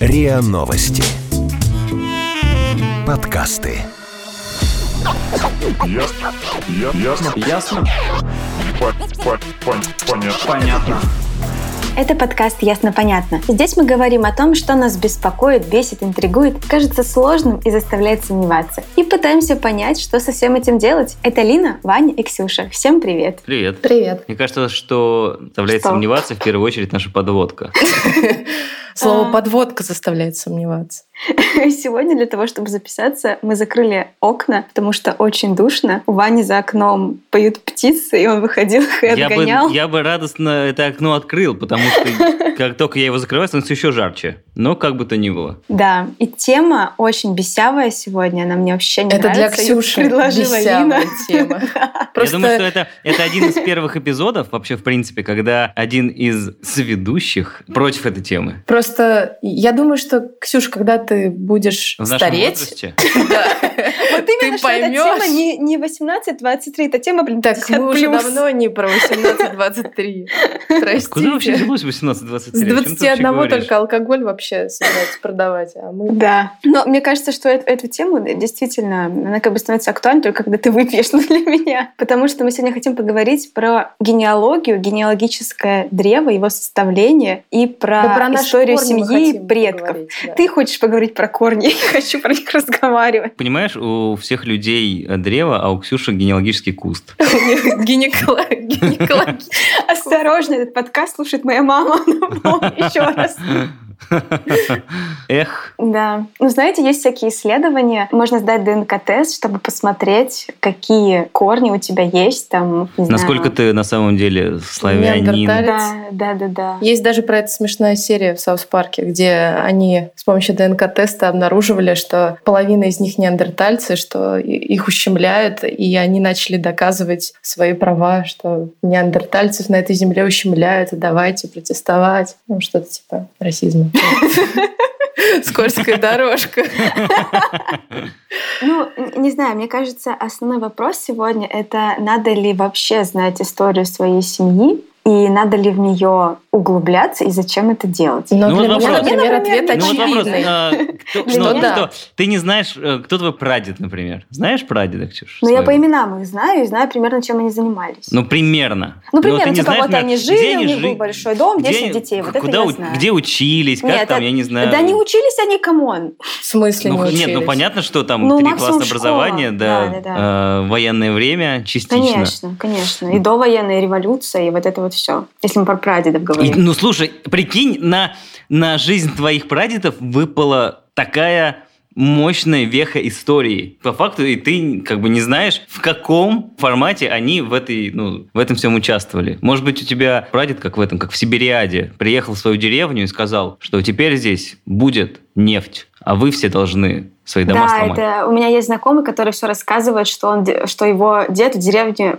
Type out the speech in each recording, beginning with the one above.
РИА Новости. Подкасты. Ясно. Я- Ясно. Ясно? По- по- пон- Понятно. Понятно. Это подкаст «Ясно-понятно». Здесь мы говорим о том, что нас беспокоит, бесит, интригует, кажется сложным и заставляет сомневаться. И пытаемся понять, что со всем этим делать. Это Лина, Ваня и Ксюша. Всем привет! Привет. Привет. Мне кажется, что заставляет Что? сомневаться в первую очередь наша подводка. Слово А. подводка заставляет сомневаться. Сегодня для того, чтобы записаться, мы закрыли окна, потому что очень душно. У Вани за окном поют птицы, и он выходил их и Я бы, отгонял. я бы радостно это окно открыл, потому что как только я его закрываю, становится еще жарче. Но как бы то ни было. Да, и тема очень бесявая сегодня, она мне вообще не Это для нравится. Ксюши предложила Лина. тема. Я думаю, что это, это один из первых эпизодов, вообще, в принципе, когда один из соведущих против этой темы. Просто я думаю, что, Ксюш, когда ты будешь В стареть, возрасте. Вот именно, что эта тема не, не 18-23, это тема, блин, Так 50 мы уже давно не про 18-23. Куда вообще Простите. взялось 18-23? С О чем ты вообще 21 говоришь? только алкоголь вообще собираются продавать, а мы... Да. Но мне кажется, что эт- эту тему действительно, она как бы становится актуальной только когда ты выпьешь, ну, для меня. Потому что мы сегодня хотим поговорить про генеалогию, генеалогическое древо, его составление и про, наши историю семьи предков. да. Ты хочешь поговорить про корни, я хочу про них разговаривать. Понимаешь, у всех людей древо, а у Ксюши генеалогический куст. Гинеколог- гинекологи- Осторожно, этот подкаст слушает моя мама. Еще раз. Эх, Да. Ну, знаете, есть всякие исследования. Можно сдать ДНК-тест, чтобы посмотреть, какие корни у тебя есть там. не насколько ты на самом деле славянин. Неандерталец. Да, да, да, да. Есть даже про это смешная серия в Саус Парке, где они с помощью ДНК-теста обнаруживали, что половина из них неандертальцы, что их ущемляют, и они начали доказывать свои права, что неандертальцев на этой земле ущемляют, и давайте протестовать. Ну, что-то типа расизма. Скользкая дорожка. Ну, не знаю, мне кажется, основной вопрос сегодня — это надо ли вообще знать историю своей семьи, и надо ли в нее углубляться, и зачем это делать. Но Ну, вот для меня, вопрос. например, ответ Ну вот вопрос, очевидный. а, кто- ну, меня- что, ты не знаешь, э, кто твой прадед, например? Знаешь прадеда, Ксюш? Но Ну, я по именам их знаю и знаю примерно, чем они занимались. Ну, примерно. Ну, ты примерно, типа, вот они жили, у них был большой дом, 10 где- детей. Вот это я знаю. где учились, как там, я не знаю. Да не учились они, come on. В смысле ну, не нет, ну учились? понятно, что там Ну, три класса образования, да, Да, э, военное время частично. Конечно, конечно. И довоенная революция, и вот это вот все. Если мы про прадедов И, говорим. ну, слушай, прикинь, на, на жизнь твоих прадедов выпала такая мощная веха истории. По факту, и ты как бы не знаешь, в каком формате они в, этой, ну, в этом всем участвовали. Может быть, у тебя прадед, как в этом, как в Сибириаде, приехал в свою деревню и сказал, что теперь здесь будет нефть, а вы все должны свои дома Да, сломать. это у меня есть знакомый, который все рассказывает, что он, что его дед в деревне,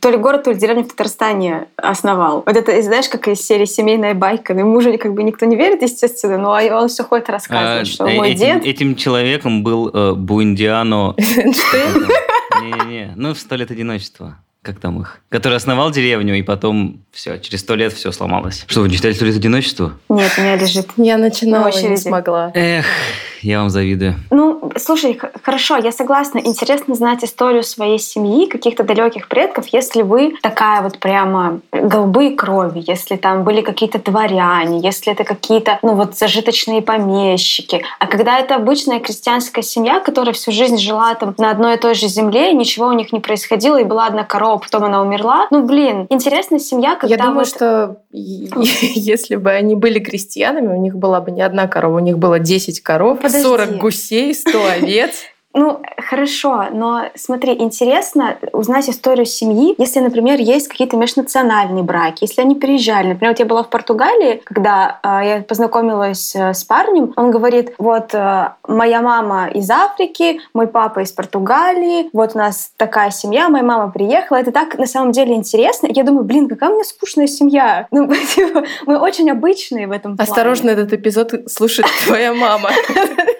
то ли город, то ли деревню в Татарстане основал. Вот это, знаешь, как из серии «Семейная байка». Ему уже как бы никто не верит, естественно, но он все ходит рассказывает, А, что э, мой этим, дед... этим человеком был э, Буиндиано. Эйнштейн? Не-не, ну, в сто лет одиночества. Как там их? Который основал деревню, и потом все, через сто лет все сломалось. Что, вы не читали «Сто лет одиночества»? Нет, у меня лежит. Я начинала На и не смогла. Эх, я вам завидую. Ну, слушай, хорошо, я согласна. Интересно знать историю своей семьи, каких-то далеких предков, если вы такая вот прямо голубые крови, если там были какие-то дворяне, если это какие-то, ну вот, зажиточные помещики. А когда это обычная крестьянская семья, которая всю жизнь жила там на одной и той же земле, и ничего у них не происходило, и была одна корова, потом она умерла. Ну, блин, интересная семья, когда Я думаю, вот- что если бы они были крестьянами, у них была бы не одна корова, у них было 10 коров, Подожди. 40 гусей, 100 овец. Ну, хорошо, но смотри, интересно узнать историю семьи, если, например, есть какие-то межнациональные браки, если они переезжали. Например, вот я была в Португалии, когда э, я познакомилась э, с парнем, он говорит, вот э, моя мама из Африки, мой папа из Португалии, вот у нас такая семья, моя мама приехала. Это так на самом деле интересно. И я думаю, блин, какая у меня скучная семья. Ну, типа, мы очень обычные в этом плане. Осторожно, этот эпизод слушает твоя мама.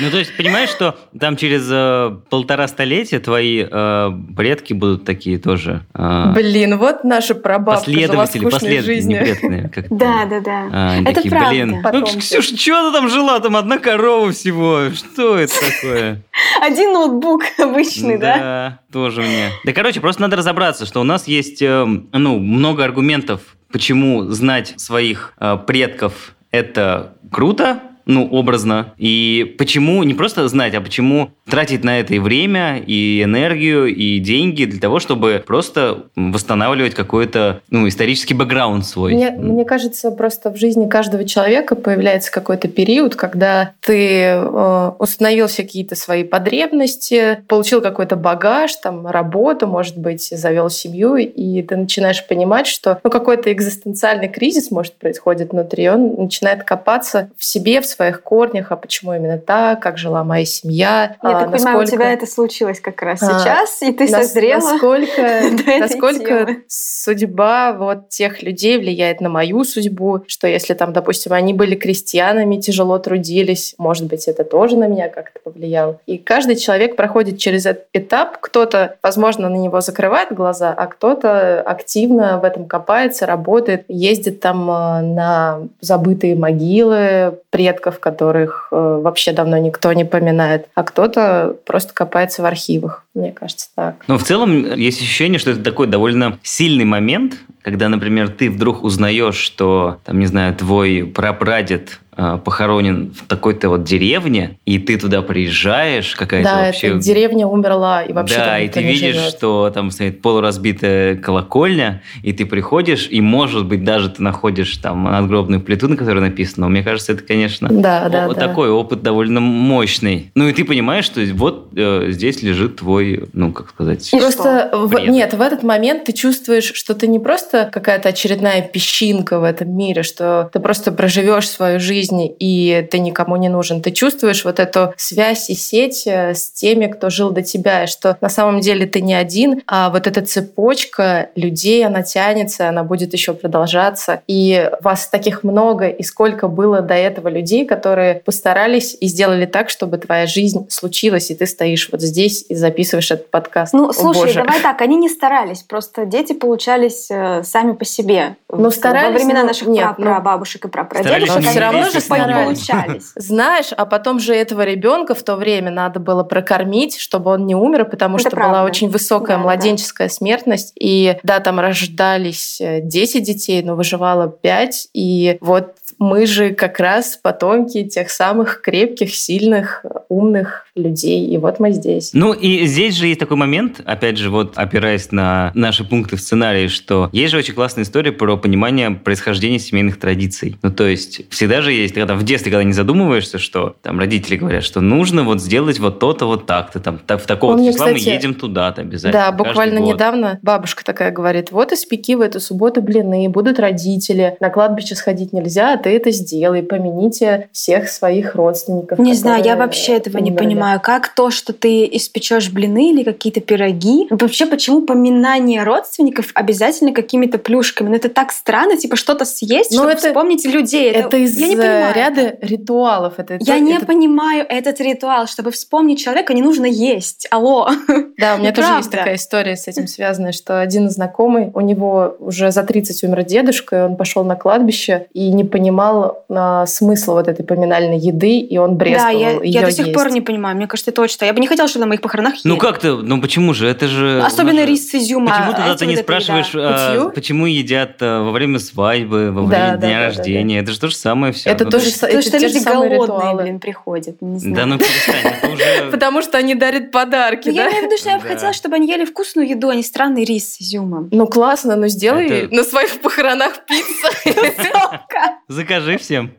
Ну, то есть, понимаешь, что там через э, полтора столетия твои э, предки будут такие тоже... Э, Блин, вот наша прабабка жила последователи, последователи, не жизнью. предки, как? Да, да, да. А, Это такие, правда. блин, ну, Потомки. Ксюш, что ты там жила? Там одна корова всего. Что это такое? Один ноутбук обычный, да? Да, тоже мне. Да, короче, просто надо разобраться, что у нас есть, эм, ну, много аргументов, почему знать своих э, предков это круто, ну, образно. И почему не просто знать, а почему тратить на это и время, и энергию, и деньги для того, чтобы просто восстанавливать какой-то, ну, исторический бэкграунд свой. Мне, мне кажется, просто в жизни каждого человека появляется какой-то период, когда ты э, установил все какие-то свои потребности, получил какой-то багаж, там, работу, может быть, завел семью, и ты начинаешь понимать, что ну, какой-то экзистенциальный кризис, может, происходит внутри, он начинает копаться в себе, в своих корнях, а почему именно так, как жила моя семья, Я а, так понимаю, у насколько- тебя это случилось как раз А, сейчас, и ты Нас- созрела. Насколько, насколько судьба вот тех людей влияет на мою судьбу, что если там, допустим, они были крестьянами, тяжело трудились, может быть, это тоже на меня как-то повлияло. И каждый человек проходит через этот этап, кто-то, возможно, на него закрывает глаза, а кто-то активно в этом копается, работает, ездит там э, на забытые могилы предков, которых э, вообще давно никто не поминает, а кто-то просто копается в архивах. Мне кажется, так. Но в целом есть ощущение, что это такой довольно сильный момент, когда, например, ты вдруг узнаешь, что, там, не знаю, твой прапрадед э, похоронен в такой-то вот деревне, и ты туда приезжаешь, какая-то Да, вообще... эта деревня умерла, и вообще да, и ты видишь, живет. что там стоит полуразбитая колокольня, и ты приходишь, и, может быть, даже ты находишь там надгробную плиту, на которой написано. Мне кажется, это, конечно, Да, да, вот да. такой опыт довольно мощный. Ну и ты понимаешь, что вот э, здесь лежит твой, ну как сказать, И Просто в- нет, в этот момент ты чувствуешь, что ты не просто какая-то очередная песчинка в этом мире, что ты просто проживешь свою жизнь и ты никому не нужен. Ты чувствуешь вот эту связь и сеть э, с теми, кто жил до тебя, и что на самом деле ты не один, а вот эта цепочка людей, она тянется, она будет еще продолжаться. И вас таких много, и сколько было до этого людей, которые постарались и сделали так, чтобы твоя жизнь случилась, и ты стоишь вот здесь и записываешь этот подкаст. Ну, О, слушай, боже. давай так, они не старались, просто дети получались э, сами по себе. Ну, старались, Во времена ну, наших нет, пра- прабабушек и Старались, прапрадедушек, они всё равно же получались. Знаешь, а потом же этого ребенка в то время надо было прокормить, чтобы он не умер, потому Это что была правда. очень высокая Да, да, младенческая смертность. И да, там рождались э, 10 детей, но выживало 5. И вот мы же как раз потомки тех самых крепких, сильных, умных людей. И вот мы здесь. Ну и здесь же есть такой момент, опять же, вот опираясь на наши пункты в сценарии, что есть же очень классная история про понимание происхождения семейных традиций. Ну то есть всегда же есть, когда в детстве, когда не задумываешься, что там родители говорят, что нужно вот сделать вот то-то вот так-то, там так, в такого числа мы кстати, едем туда-то обязательно. Да, буквально год. недавно бабушка такая говорит, вот испеки в эту субботу блины, будут родители, на кладбище сходить нельзя, а ты это сделай, помяните всех своих родственников. Не знаю, я вообще этого не умерли». понимаю. Как то, что ты испечешь блины или какие-то пироги, вообще почему поминание родственников обязательно какими-то плюшками? Ну это так странно, типа что-то съесть, Ну, чтобы это- вспомнить людей. Это из я не понимаю. ряда ритуалов. Это, Я это- не это- понимаю этот ритуал. Чтобы вспомнить человека, не нужно есть. Алло. Да, у меня тоже есть такая история с этим связанная, что один знакомый, у него уже за 30 умер дедушка, и он пошел на кладбище и не понимал а, смысла вот этой поминальной еды, и он Да, брезговал я, её я до сих есть. пор не понимаю. Мне кажется, это очень... Я бы не хотела, чтобы на моих похоронах ели. Ну как-то, ну почему же? Это же... Особенно у нас же- рис с изюмом. Почему А тогда ты не вот это спрашиваешь, а, почему едят а, во время свадьбы, во время Да, да, дня да, да, рождения? Это же то же самое все. Это тоже с- Потому эти что люди самые голодные, ритуалы. блин, приходят. Не знаю. Да ну перестань, это уже... Потому что они дарят подарки, Ну, я да? имею в виду, что я бы Да. хотела, чтобы они ели вкусную еду, а не странный рис с изюмом. Ну классно, ну сделай Это- на своих похоронах пиццу. Закажи всем.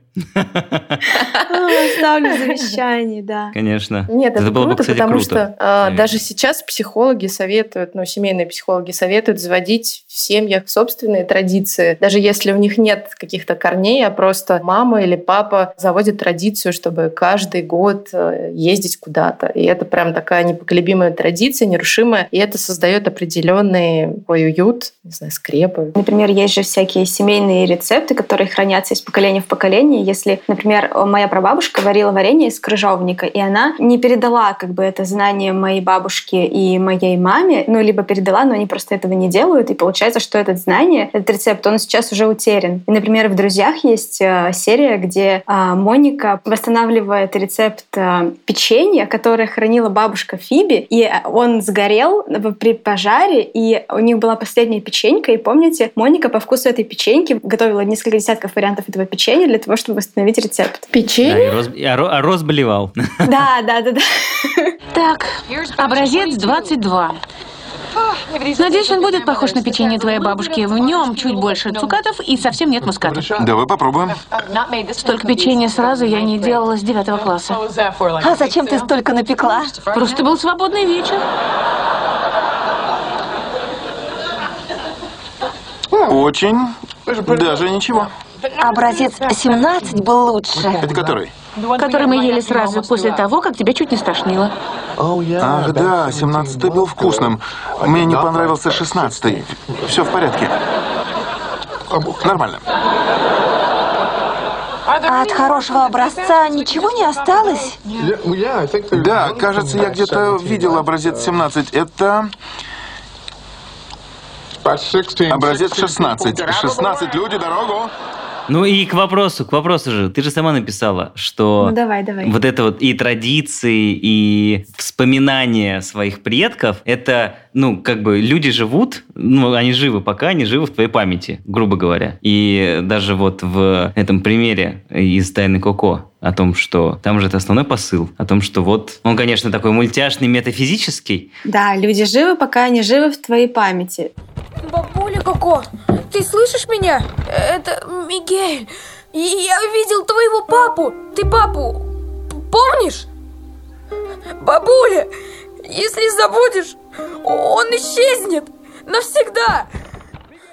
Ставлю завещание, да. Конечно. Нет, это, было бы, круто, кстати, потому круто. что а, даже сейчас психологи советуют, ну, семейные психологи советуют заводить в семьях собственные традиции. Даже если у них нет каких-то корней, а просто мама или папа заводят традицию, чтобы каждый год э, ездить куда-то. И это прям такая непоколебимая традиция, нерушимая. И это создает определенный такой уют, не знаю, скрепы. Например, есть же всякие семейные рецепты, которые хранятся из поколения в поколение. Если, например, моя прабабушка варила варенье из крыжовника, и она не передала как бы это знание моей бабушке и моей маме, ну, либо передала, но они просто этого не делают, и получается, что это знание, этот рецепт, он сейчас уже утерян. И, например, в «Друзьях» есть э, серия, где э, Моника восстанавливает рецепт э, печенья, которое хранила бабушка Фиби, и он сгорел при пожаре, и у них была последняя печенька, и помните, Моника по вкусу этой печеньки готовила несколько десятков вариантов этого печенья для того, чтобы восстановить рецепт. Печенье? Да, и Рос, а, Ро- а Рос болевал. Да, да, да, да. Так, образец 22. Надеюсь, он будет похож на печенье твоей бабушки. В нем чуть больше цукатов и совсем нет муската. Давай попробуем. Столько печенья сразу я не делала с девятого класса. А зачем ты столько напекла? Просто был свободный вечер. Очень. Даже ничего. Образец 17 был лучше. Это который? Который мы ели сразу после того, как тебя чуть не стошнило. Ах, да, 17 был вкусным. Мне не понравился 16 Все в порядке. Нормально. А от хорошего образца ничего не осталось? Да, кажется, я где-то видел образец 17. Это образец 16. 16, люди, дорогу! Ну и к вопросу, к вопросу же. Ты же сама написала, что Ну давай, давай. вот это вот и традиции, и вспоминания своих предков, это, ну, как бы люди живут, ну, они живы, пока они живы в твоей памяти, грубо говоря. И даже вот в этом примере из «Тайны Коко», о том, что там же это основной посыл, о том, что вот он, конечно, такой мультяшный, метафизический, Да, люди живы, пока они живы в твоей памяти. Бабуля Коко, ты слышишь меня? Это Мигель. Я видел твоего папу. Ты папу помнишь? Бабуля, если забудешь, он исчезнет навсегда.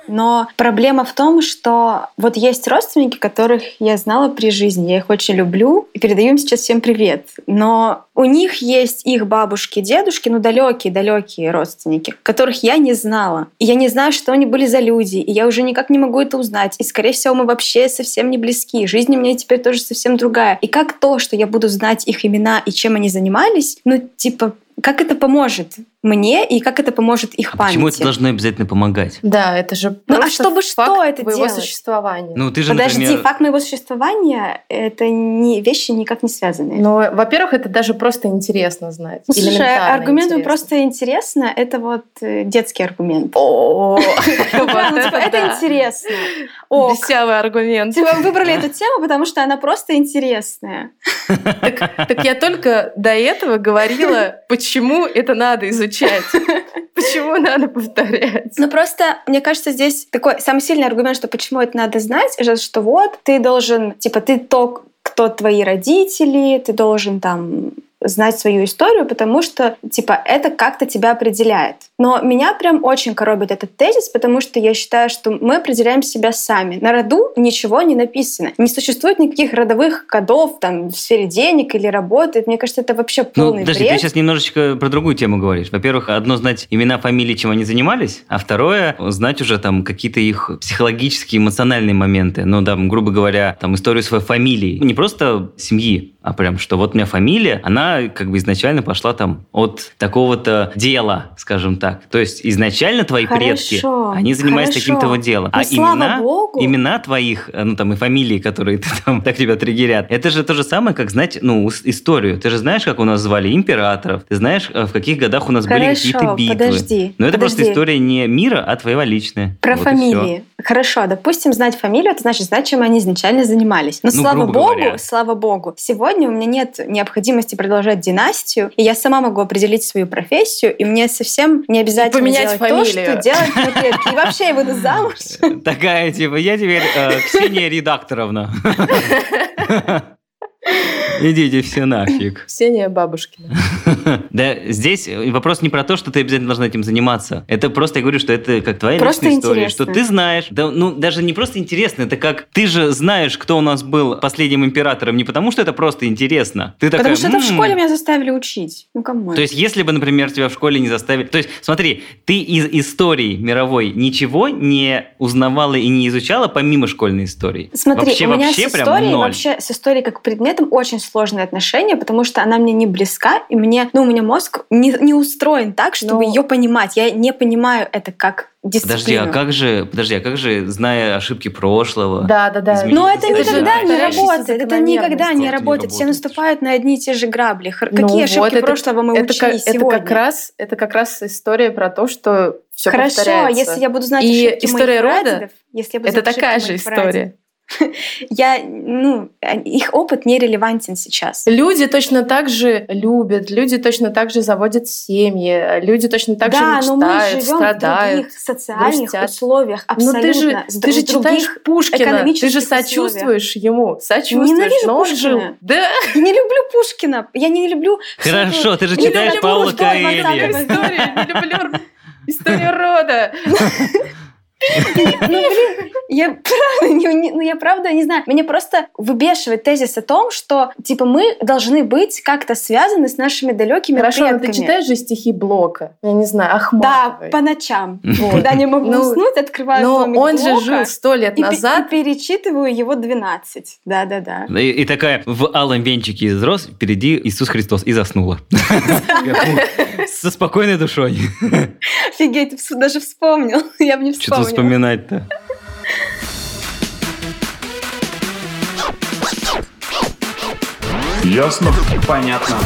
Но проблема в том, что вот есть родственники, которых я знала при жизни, я их очень люблю и передаю им сейчас всем привет. Но у них есть их бабушки, дедушки, ну далекие-далекие родственники, которых я не знала. И я не знаю, что они были за люди, и я уже никак не могу это узнать. И, скорее всего, мы вообще совсем не близки. Жизнь у меня теперь тоже совсем другая. И как то, что я буду знать их имена и чем они занимались, ну, типа, как это поможет мне и как это поможет их а памяти? почему это должно обязательно помогать? Да, это же Ну, а чтобы факт что это твоего делать? существования. Ну, ты же, Подожди, например... факт моего существования — это не вещи никак не связанные. Но, во-первых, это даже просто интересно знать. Ну, слушай, аргумент интересно. просто интересно, это вот э, детский аргумент. Ну, типа, это интересно. Ок. Бесявый аргумент. Типа, мы выбрали эту тему, потому что она просто интересная. Так я только до этого говорила, почему это надо изучать. Почему надо повторять. Ну просто, мне кажется, здесь такой самый сильный аргумент, что почему это надо знать, что вот ты должен, типа, ты то, кто твои родители, ты должен там знать свою историю, потому что, типа, это как-то тебя определяет. Но меня прям очень коробит этот тезис, потому что я считаю, что мы определяем себя сами. На роду ничего не написано. Не существует никаких родовых кодов там в сфере денег или работы. Мне кажется, это вообще Ну, полный подожди, бред. ты сейчас немножечко про другую тему говоришь. Во-первых, одно знать имена, фамилии, чем они занимались, а второе знать уже там какие-то их психологические, эмоциональные моменты. Ну, да, грубо говоря, там историю своей фамилии. Не просто семьи, а прям, что вот у меня фамилия, она как бы изначально пошла там от такого-то дела, скажем так. То есть изначально твои предки, Хорошо, они занимались таким-то вот делом. Но а слава имена, богу. имена твоих, э, ну там и фамилии, которые ты там так тебя триггерят, это же то же самое, как знать, ну, историю. Ты же знаешь, как у нас звали императоров, ты знаешь, э, в каких годах у нас были Хорошо, какие-то битвы. подожди, Но это просто подожди. история не мира, а твоего личная. Про Вот фамилии. Хорошо, допустим, знать фамилию, это значит знать, чем они изначально занимались. Но Ну, слава богу, говоря. слава богу, сегодня у меня нет необходимости продолжать династию, и я сама могу определить свою профессию, и мне совсем не обязательно поменять делать то, фамилию. что делать. И вообще я выйду замуж. Такая, типа, я теперь э, Ксения Редакторовна. Идите все нафиг. Ксения Бабушкина. Да, здесь вопрос не про то, что ты обязательно должна этим заниматься. Это просто я говорю, что это как твоя Просто личная история, интересно. что ты знаешь. Да, ну, даже не просто интересно, это как ты же знаешь, кто у нас был последним императором, не потому что это просто интересно. Ты такая, Потому что это в «М, школе меня заставили учить. Ну, кому? То есть, если бы, например, тебя в школе не заставили... То есть, смотри, ты из истории мировой ничего не узнавала и не изучала помимо школьной истории? Смотри, вообще, у меня вообще с историей, вообще с историей как предметом очень сложные отношения, потому что она мне не близка, и мне, ну, у меня мозг не, не устроен так, чтобы Ну. ее понимать. Я не понимаю это как дисциплину. Подожди, а как же, подожди, а как же, зная ошибки прошлого? Да, да, да. Но это Это никогда не работает. Это никогда не работает. Все наступают на одни и те же грабли. Ну Какие вот, ошибки это- прошлого мы это, как, учили это сегодня? как раз это как раз история про то, что все Хорошо, повторяется. если я буду знать И ошибки история моих рода прадедов, если я буду это такая же история. Я, ну, их опыт не релевантен сейчас. Люди точно так же любят, люди точно так же заводят семьи, люди точно так да, же но мы мечтают, живем в других социальных грустят. условиях, Ну абсолютно. ты же, ты же читаешь Пушкина, ты же условиях. сочувствуешь ему, сочувствуешь, Ненавижу но он Пушкина. жил. Да, Я не люблю Пушкина. Я не люблю... Хорошо, ты же читаешь двадцатого история, не люблю историю рода. Ну, блин, я правда не, не- ну, я правда не знаю. Меня просто выбешивает тезис о том, что, типа, мы должны быть как-то связаны с нашими далекими Хорошо, предками. ты читаешь же стихи Блока, я не знаю, Да, Ахматовой. по ночам. Вот. Когда не могу Ну, уснуть, открываю Но он же жил сто лет и, назад. и перечитываю его 12. Да-да-да. И, и такая в алом венчике из роз впереди Иисус Христос и заснула. Со спокойной душой. Офигеть, даже вспомнил. Я бы не вспомнила. Вспоминать-то. Ясно? Понятно.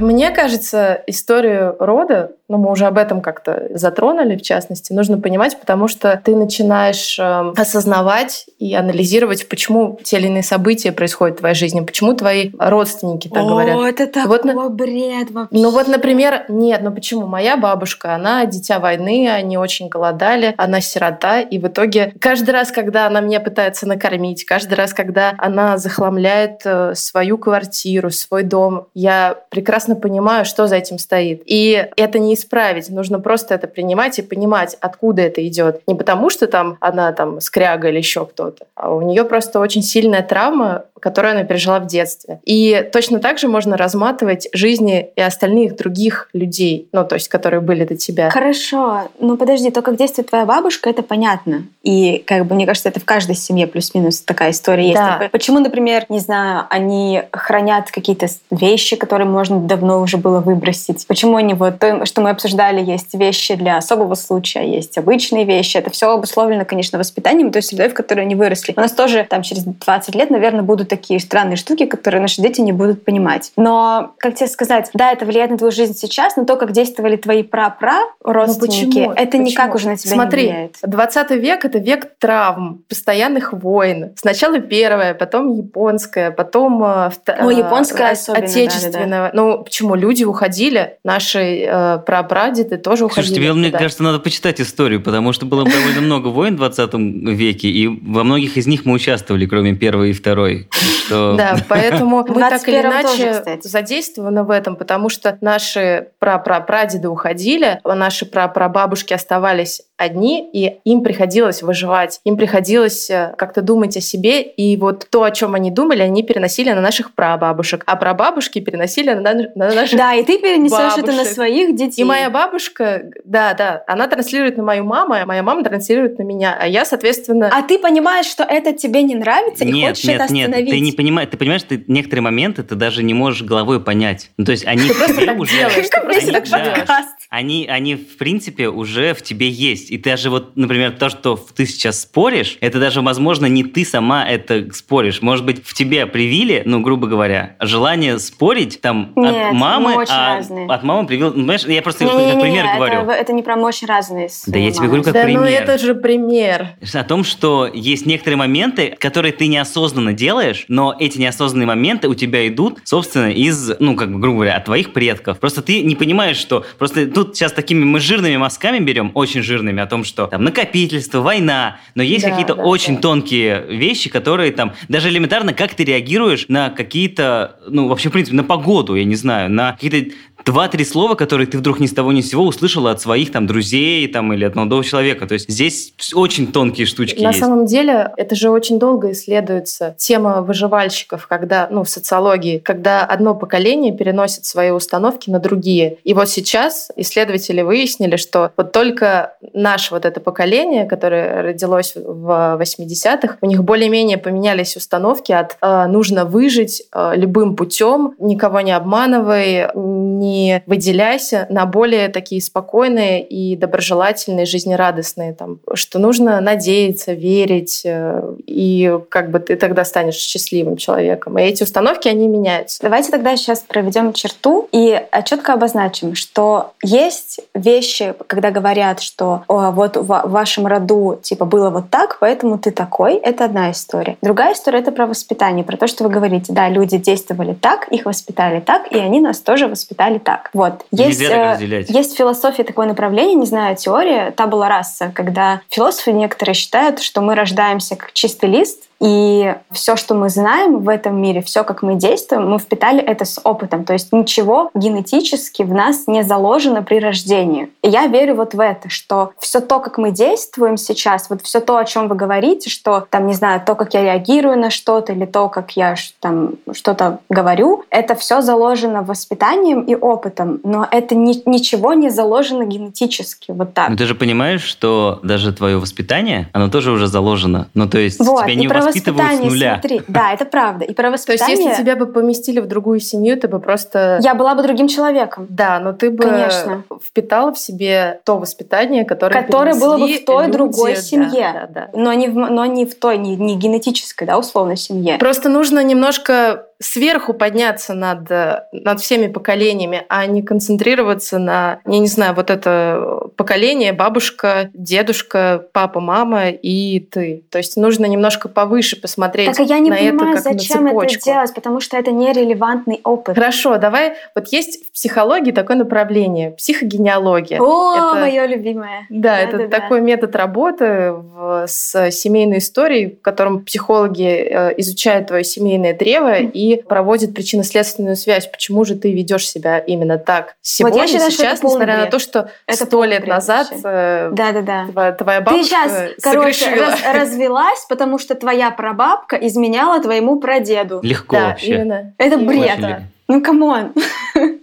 Мне кажется, историю рода, ну мы уже об этом как-то затронули, в частности, нужно понимать, потому что ты начинаешь э, осознавать и анализировать, почему те или иные события происходят в твоей жизни, почему твои родственники так О, говорят. это такой Вот на- бред вообще. Ну вот, например, нет, ну почему? Моя бабушка, она дитя войны, они очень голодали, она сирота, и в итоге каждый раз, когда она меня пытается накормить, каждый раз, когда она захламляет э, свою квартиру, свой дом, я прекрасно понимаю, что за этим стоит. И это не исправить, нужно просто это принимать и понимать, откуда это идет. Не потому, что там она там скряга или еще кто-то, а у нее просто очень сильная травма, которую она пережила в детстве. И точно так же можно разматывать жизни и остальных других людей, ну, то есть, которые были до тебя. Хорошо, ну подожди, то, как действует твоя бабушка, это понятно. И, как бы, мне кажется, это в каждой семье плюс-минус такая история есть. Да. Типа, Почему, например, не знаю, они хранят какие-то вещи, которые можно давно уже было выбросить? Почему они вот, то, что мы обсуждали, есть вещи для особого случая, есть обычные вещи. Это все обусловлено, конечно, воспитанием той средой, в которой они выросли. У нас тоже там через 20 лет, наверное, будут такие странные штуки, которые наши дети не будут понимать. Но, как тебе сказать, да, это влияет на твою жизнь сейчас, но то, как действовали твои пра-пра родственники, Ну, почему? это никак Почему? уже на тебя Смотри, не влияет. 20 век — это век травм, постоянных войн. Сначала первая, потом японская, потом э, вта- О, японская э, особенно, отечественная. Ну, почему? Люди уходили, наши э, прапрадеды тоже уходили. Слушай, тебе, мне кажется, надо почитать историю, потому что было довольно много войн в 20 веке, и во многих из них мы участвовали, кроме первой и второй. Что... Да, поэтому мы так или 21-м тоже, иначе задействованы в этом, потому что наши прапрапрадеды уходили, а наши прапрабабушки оставались одни, и им приходилось выживать, им приходилось э, как-то думать о себе, и вот то, о чем они думали, они переносили на наших прабабушек, а прабабушки переносили на, на наших Да, и ты перенесешь это на бабушек. своих детей. и моя бабушка, да, да, она транслирует на мою маму, а моя мама транслирует на меня, а я, соответственно, А ты понимаешь, что это тебе не нравится и Нет, хочешь нет, это нет, остановить. Ты не понимаешь, ты понимаешь, ты некоторые моменты ты даже не можешь головой понять. Ну, то есть они Ты просто так уже, делаешь, ты просто так. Подкаст. Они, они, в принципе, уже в тебе есть. И даже вот, например, то, что ты сейчас споришь, это даже, возможно, не ты сама это споришь. Может быть, в тебе привили, ну, грубо говоря, желание спорить там Нет, от мамы, мы очень а разные. от мамы привил... ну, Понимаешь, я просто Не-не-не, как пример это, говорю. Это не прям очень разные. с Да я тебе говорю как да, ну пример. это же пример. О том, что есть некоторые моменты, которые ты неосознанно делаешь, но эти неосознанные моменты у тебя идут, собственно, из, ну, как бы, грубо говоря, от твоих предков. Просто ты не понимаешь, что... Просто тут сейчас такими мы жирными мазками берем, очень жирными, о том, что там накопительство, война, но есть Да, какие-то да, очень да. тонкие вещи, которые там, даже элементарно, как ты реагируешь на какие-то, ну, вообще, в принципе, на погоду, я не знаю, на какие-то два-три слова, которые ты вдруг ни с того ни с сего услышала от своих там друзей там или от молодого человека. То есть здесь очень тонкие штучки На есть. самом деле, это же очень долго исследуется тема выживальщиков, когда, ну, в социологии, когда одно поколение переносит свои установки на другие. И вот сейчас исследователи выяснили, что вот только наше вот это поколение, которое родилось в 80-х, у них более-менее поменялись установки от э, нужно выжить э, любым путем, никого не обманывай, не выделяйся, на более такие спокойные и доброжелательные, жизнерадостные, там, что нужно надеяться, верить, э, и как бы ты тогда станешь счастливым человеком. И эти установки, они меняются. Давайте тогда сейчас проведем черту и четко обозначим, что есть вещи, когда говорят, что «О, вот в вашем роду типа было вот так, поэтому ты такой. Это одна история. Другая история это про воспитание, про то, что вы говорите, да, люди действовали так, их воспитали так, и они нас тоже воспитали так. Вот. Есть, Нельзя э, есть в философии такое направление, не знаю, теория табула раса, когда философы некоторые считают, что мы рождаемся как чистый лист, и все, что мы знаем в этом мире, все, как мы действуем, мы впитали это с опытом. То есть ничего генетически в нас не заложено при рождении. И я верю вот в это, что все то, как мы действуем сейчас, вот все то, о чем вы говорите, что там, не знаю, то, как я реагирую на что-то, или то, как я там что-то говорю, это все заложено воспитанием и опытом. Но это ни- ничего не заложено генетически. Вот так. Но ты же понимаешь, что даже твое воспитание, оно тоже уже заложено. Ну, то есть Вот, тебя не про воспитывают с воспитание, нуля. смотри. Да, это правда. И про То есть, воспитание если тебя бы поместили в другую семью, ты бы просто... я была бы другим человеком. Да, но ты бы Конечно. впитала в себе то воспитание, которое Которое было бы в той люди. другой Да, семье. да, да. Но не в, но не в той, не, не генетической, да, условно, семье. Просто нужно немножко сверху подняться над, э, над всеми поколениями, а не концентрироваться на, я не знаю, вот это поколение, бабушка, дедушка, папа, мама и ты. То есть нужно немножко повыше посмотреть Так а я не на понимаю, это как зачем на это цепочку. делать, потому что это нерелевантный опыт. Хорошо, давай. Вот есть в психологии такое направление психогенеалогия. О, Это- мое любимое. Да, это Да-да-да. такой метод работы в- с семейной историей, в котором психологи э, изучают твое семейное древо и проводят причинно-следственную связь. Почему же ты ведешь себя именно так сегодня, считаю, что это сейчас, полный несмотря на то, что сто лет назад вообще. э, Да-да-да. твоя, твоя Ты бабушка сейчас, короче, согрешила. раз- развелась, потому что твоя прабабка изменяла твоему прадеду. Легко Да, вообще. именно. Это Именно. бред. Очень. Ну, come on.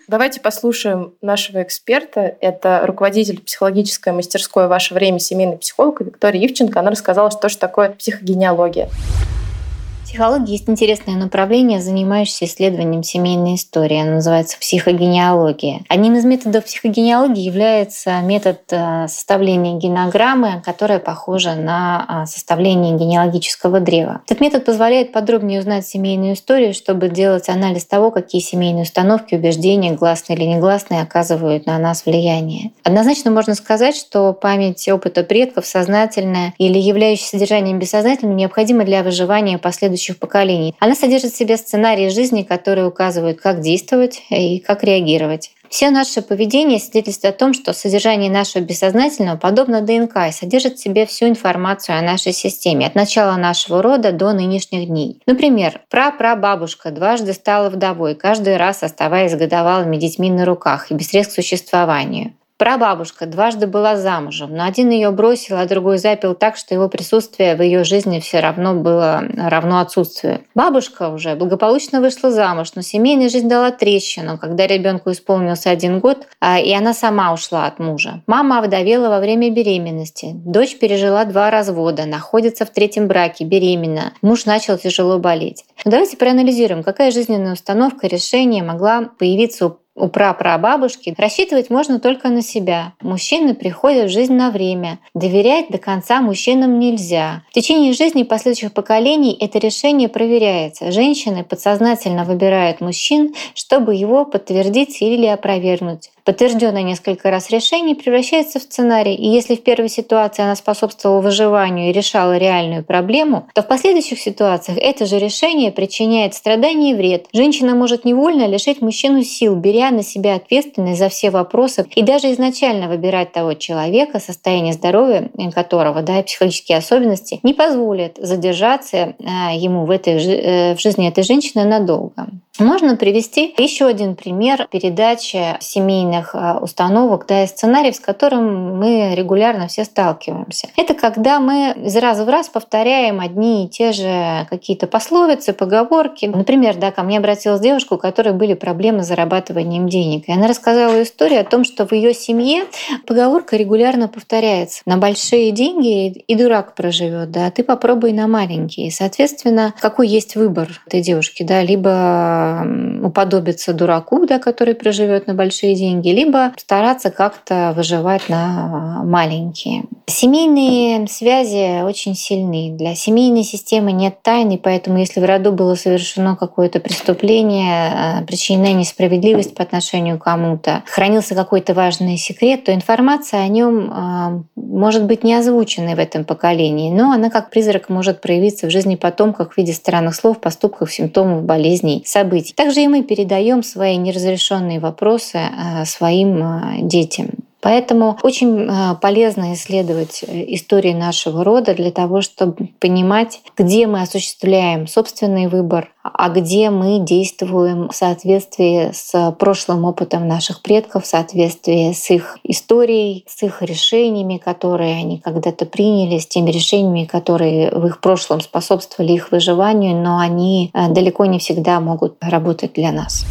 Давайте послушаем нашего эксперта. Это руководитель психологической мастерской «Ваше время» семейный психолог Виктория Ивченко. Она рассказала, что же такое психогенеалогия. Психологии есть интересное направление, занимающееся исследованием семейной истории. Оно называется психогенеалогия. Одним из методов психогенеалогии является метод э, составления генограммы, которая похожа на а, составление генеалогического древа. Этот метод позволяет подробнее узнать семейную историю, чтобы делать анализ того, какие семейные установки, убеждения, гласные или негласные, оказывают на нас влияние. Однозначно можно сказать, что память опыта предков, сознательная или являющаяся содержанием бессознательным, необходима для выживания последующих поколений. Она содержит в себе сценарии жизни, которые указывают, как действовать и как реагировать. Все наше поведение свидетельствует о том, что содержание нашего бессознательного подобно ДНК и содержит в себе всю информацию о нашей системе, от начала нашего рода до нынешних дней. Например, прапрабабушка дважды стала вдовой, каждый раз оставаясь годовалыми детьми на руках и без средств к существованию. Прабабушка дважды была замужем, но один ее бросил, а другой запил так, что его присутствие в ее жизни все равно было равно отсутствию. Бабушка уже благополучно вышла замуж, но семейная жизнь дала трещину, когда ребенку исполнился один год, а, и она сама ушла от мужа. Мама овдовела во время беременности. Дочь пережила два развода, находится в третьем браке, беременна. Муж начал тяжело болеть. Но давайте проанализируем, какая жизненная установка, решение могла появиться у у прапрабабушки рассчитывать можно только на себя. Мужчины приходят в жизнь на время. Доверять до конца мужчинам нельзя. В течение жизни последующих поколений это решение проверяется. Женщины подсознательно выбирают мужчин, чтобы его подтвердить или опровергнуть. Подтвержденное несколько раз решение превращается в сценарий. И если в первой ситуации она способствовала выживанию и решала реальную проблему, то в последующих ситуациях это же решение причиняет страдания и вред. Женщина может невольно лишить мужчину сил, беря на себя ответственность за все вопросы и даже изначально выбирать того человека, состояние здоровья которого, да, и психологические особенности не позволят задержаться э, ему в, этой, э, в жизни этой женщины надолго. Можно привести еще один пример передачи семейных а, установок да, и сценариев, с которым мы регулярно все сталкиваемся. Это когда мы из раза в раз повторяем одни и те же какие-то пословицы, поговорки. Например, да, ко мне обратилась девушка, у которой были проблемы с зарабатыванием денег. И она рассказала историю о том, что в ее семье поговорка регулярно повторяется. На большие деньги и дурак проживет, да, а ты попробуй на маленькие. Соответственно, какой есть выбор этой девушки, да, либо уподобиться дураку, да, который проживет на большие деньги, либо стараться как-то выживать на маленькие. Семейные связи очень сильны. Для семейной системы нет тайны, поэтому если в роду было совершено какое-то преступление, э, причинена несправедливость по отношению к кому-то, хранился какой-то важный секрет, то информация о нем э, может быть не озвученной в этом поколении, но она как призрак может проявиться в жизни потомков в виде странных слов, поступков, симптомов, болезней, событий событий. Также и мы передаем свои неразрешенные вопросы э, своим э, детям. Поэтому очень э, полезно исследовать истории нашего рода для того, чтобы понимать, где мы осуществляем собственный выбор, а где мы действуем в соответствии с прошлым опытом наших предков, в соответствии с их историей, с их решениями, которые они когда-то приняли, с теми решениями, которые в их прошлом способствовали их выживанию, но они э, далеко не всегда могут работать для нас.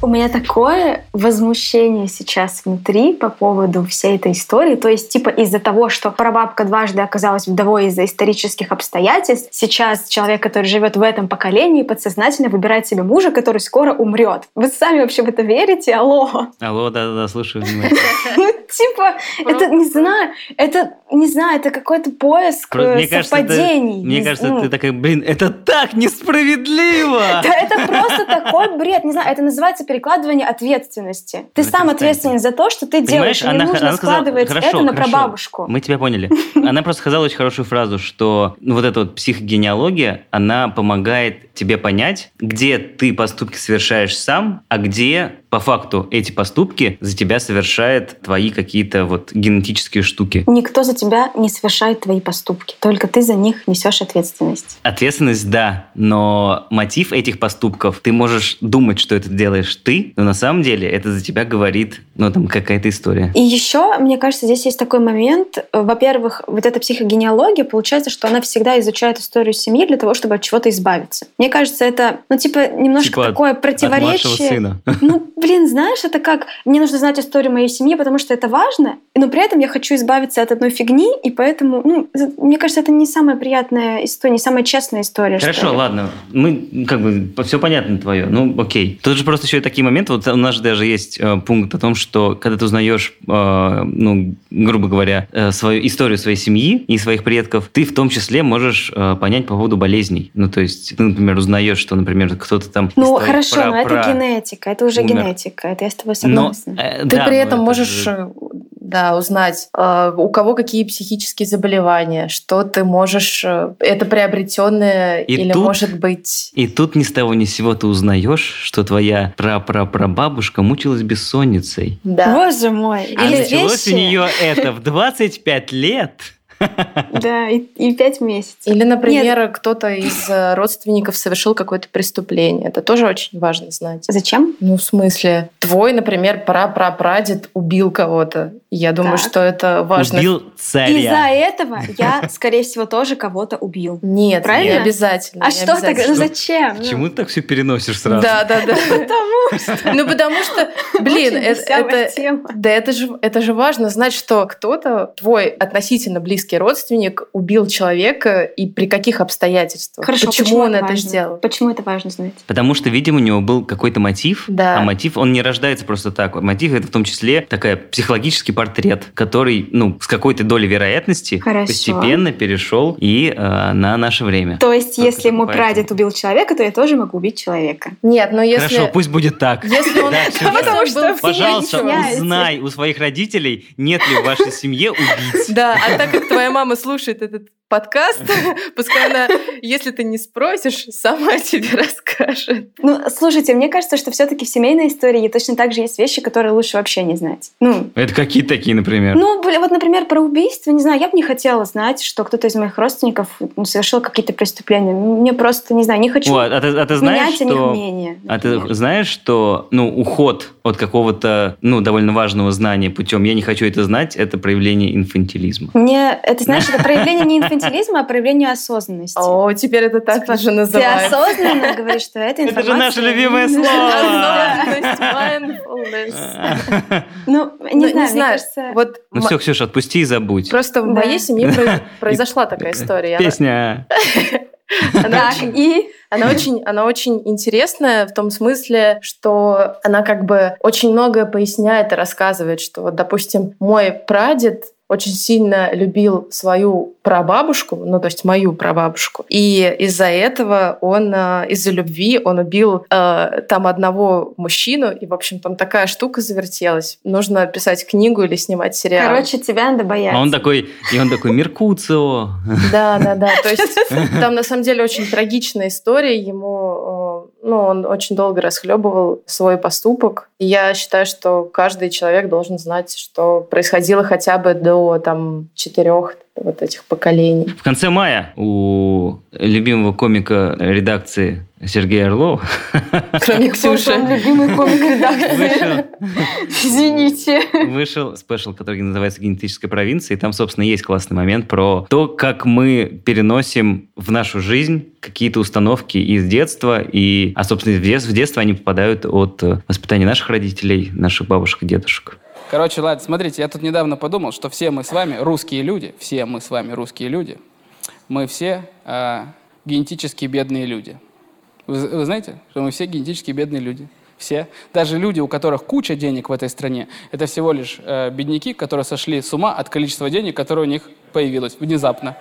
У меня такое возмущение сейчас внутри по поводу всей этой истории. То есть, типа, из-за того, что прабабка дважды оказалась вдовой из-за исторических обстоятельств, сейчас человек, который живет в этом поколении, подсознательно выбирает себе мужа, который скоро умрет. Вы сами вообще в это верите? Алло. Алло, да-да-да, слушаю. Ну, типа, это, не знаю, это, не знаю, это какой-то поиск совпадений. Мне кажется, ты такая, блин, это так несправедливо! Да это просто такой бред. Не знаю, это называется перекладывание ответственности. Ты это сам ответственен за то, что ты Понимаешь, делаешь. Она, не нужно она сказала, складывать хорошо, это на хорошо, прабабушку. Мы тебя поняли. Она просто сказала очень хорошую фразу, что ну, вот эта вот психогенеалогия, она помогает тебе понять, где ты поступки совершаешь сам, а где по факту эти поступки за тебя совершает твои какие-то вот генетические штуки. Никто за тебя не совершает твои поступки, только ты за них несешь ответственность. Ответственность, да, но мотив этих поступков, ты можешь думать, что это делаешь ты, но на самом деле это за тебя говорит, ну там какая-то история. И еще, мне кажется, здесь есть такой момент. Во-первых, вот эта психогенеалогия, получается, что она всегда изучает историю семьи для того, чтобы от чего-то избавиться. Мне кажется, это, ну типа, немножко типа такое противоречие. От сына. Ну, блин, знаешь, это как мне нужно знать историю моей семьи, потому что это важно, но при этом я хочу избавиться от одной фигни, и поэтому, ну, мне кажется, это не самая приятная история, не самая честная история. Хорошо, ладно, мы как бы все понятно твое, ну окей. Тут же просто еще и такие моменты, вот у нас же даже есть э, пункт о том, что когда ты узнаешь, э, ну, грубо говоря, э, свою историю своей семьи и своих предков, ты в том числе можешь э, понять по поводу болезней. Ну, то есть ты, например, узнаешь, что, например, кто-то там... Ну, хорошо, про, но это генетика, это уже умер. генетика, это я с тобой согласна. Но, э, ты да, при этом можешь же... да, узнать, э, у кого какие психические заболевания, что ты можешь... Э, это приобретенное или тут, может быть... И тут ни с того ни с сего ты узнаешь, что твоя прапрапрабабушка мучилась бессонницей. Да. Боже мой. А или началось вещи. у нее это в 25 лет. Да, и, и пять месяцев. Или, например, кто-то из э, родственников совершил какое-то преступление. Это тоже очень важно знать. Зачем? Ну, в смысле, твой, например, пра-пра-прадед убил кого-то. Я думаю, так. что это важно. Убил царя. Из-за этого я, скорее всего, тоже кого-то убил. Нет, Правильно? не обязательно. А что тогда? Ну зачем? Почему ты так все переносишь сразу? Да, да, да. Потому что... Ну, потому что, блин, это... Да, это же это же важно знать, что кто-то, твой относительно близкий родственник убил человека и при каких обстоятельствах? Хорошо, почему, он это, это сделал? Почему это важно знать? Потому что, видимо, у него был какой-то мотив, да. а мотив, он не рождается просто так. Мотив это в том числе такая психологически портрет, который, ну, с какой-то долей вероятности Хорошо. постепенно перешел и э, на наше время. То есть, Только если мой поэтому. прадед убил человека, то я тоже могу убить человека. Нет, но если... Хорошо, пусть будет так. Если он, был в Пожалуйста, узнай у своих родителей, нет ли в вашей семье убийц. Да, а так как твоя мама слушает этот подкаст, пускай она, если ты не спросишь, сама тебе расскажет. Ну, слушайте, мне кажется, что все-таки в семейной истории точно так же есть вещи, которые лучше вообще не знать. Ну, Это какие такие, например? ну, вот, например, про убийство, не знаю, я бы не хотела знать, что кто-то из моих родственников ну, совершил какие-то преступления. Мне просто, не знаю, не хочу Вот, а ты, а ты знаешь, менять о них что... мнение. А ты например. знаешь, что ну, уход от какого-то ну, довольно важного знания путем «я не хочу это знать» — это проявление инфантилизма. Мне, это, знаешь, это проявление не инфантилизма, а проявление осознанности. О, теперь это так Типа, же Ты называется. осознанно говоришь, что это Это информация... же наше любимое слово! Ну, Ну, не знаю, мне кажется... Вот Ну все, Ксюша, отпусти и забудь. просто в моей семье про- произошла такая история. Песня. она очень- и... Она очень, она очень интересная в том смысле, что она как бы очень многое поясняет и рассказывает, что, вот, допустим, мой прадед очень сильно любил свою прабабушку, ну, то есть мою прабабушку. И из-за этого он, э, из-за любви, он убил э, там одного мужчину, и, в общем, там такая штука завертелась. Нужно писать книгу или снимать сериал. Короче, тебя надо бояться. А он такой, и он такой, Меркуцио. Да, да, да. То есть там на самом деле очень трагичная история. Ему, э, ну, он очень долго расхлебывал свой поступок. Я считаю, что каждый человек должен знать, что происходило хотя бы до там четырех вот этих поколений. В конце мая у любимого комика редакции Сергея Орлова Кроме Ксюши. любимый комик редакции. вышел, Извините. вышел спешл, который называется «Генетическая провинция», и там, собственно, есть классный момент про то, как мы переносим в нашу жизнь какие-то установки из детства, и, а, собственно, в дет- в детство они попадают от э, воспитания наших родителей, наших бабушек и дедушек. Короче, ладно, смотрите, я тут недавно подумал, что все мы с вами русские люди, все мы с вами русские люди, мы все э, генетически бедные люди. Вы, вы знаете, что мы все генетически бедные люди? Все. Даже люди, у которых куча денег в этой стране, это всего лишь э, бедняки, которые сошли с ума от количества денег, которое у них появилось внезапно.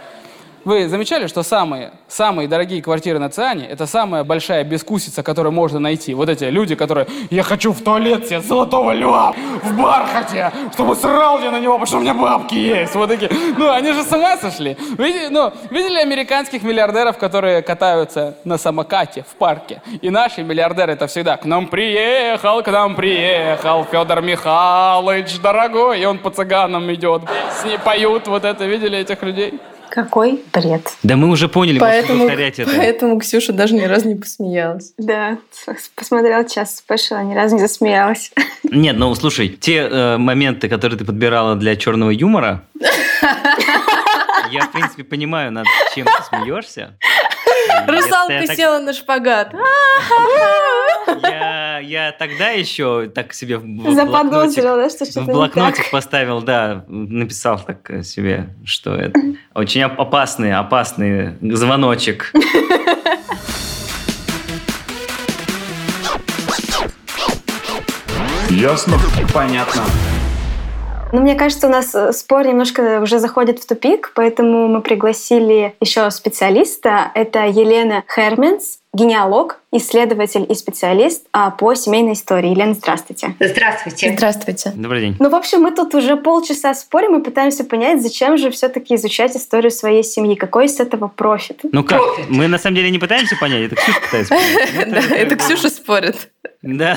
Вы замечали, что самые, самые дорогие квартиры на Циане – это самая большая бескусица, которую можно найти? Вот эти люди, которые «Я хочу в туалет себе золотого льва в бархате, чтобы срал я на него, потому что у меня бабки есть». Вот такие. Ну, они же с ума сошли. Видели, ну, видели американских миллиардеров, которые катаются на самокате в парке? И наши миллиардеры – это всегда «К нам приехал, к нам приехал Федор Михайлович, дорогой». И он по цыганам идет. С ней поют вот это. Видели этих людей? Какой бред. Да мы уже поняли, Поэтому, повторять это. поэтому Ксюша даже ни разу не посмеялась. Да, посмотрела час спешла, ни разу не засмеялась. Нет, ну слушай, те э, моменты, которые ты подбирала для черного юмора, я, в принципе, понимаю, над чем ты смеешься. Русалка села на шпагат. Я, я тогда еще так себе в блокнотик, Заподозрила, да, что в блокнотик поставил, да, написал так э, себе, что это очень оп- опасный, опасный звоночек. Ясно? Понятно. Ну, мне кажется, у нас э, спор немножко уже заходит в тупик, поэтому мы пригласили еще специалиста. Это Елена Херменс, генеалог, исследователь и специалист а, по семейной истории. Елена, здравствуйте. Здравствуйте. Здравствуйте. Добрый день. Ну, в общем, мы тут уже полчаса спорим и пытаемся понять, зачем же все-таки изучать историю своей семьи, какой из этого профит. Ну как, Профит. мы на самом деле не пытаемся понять, это Ксюша пытается понять. Да, это Ксюша спорит. Да.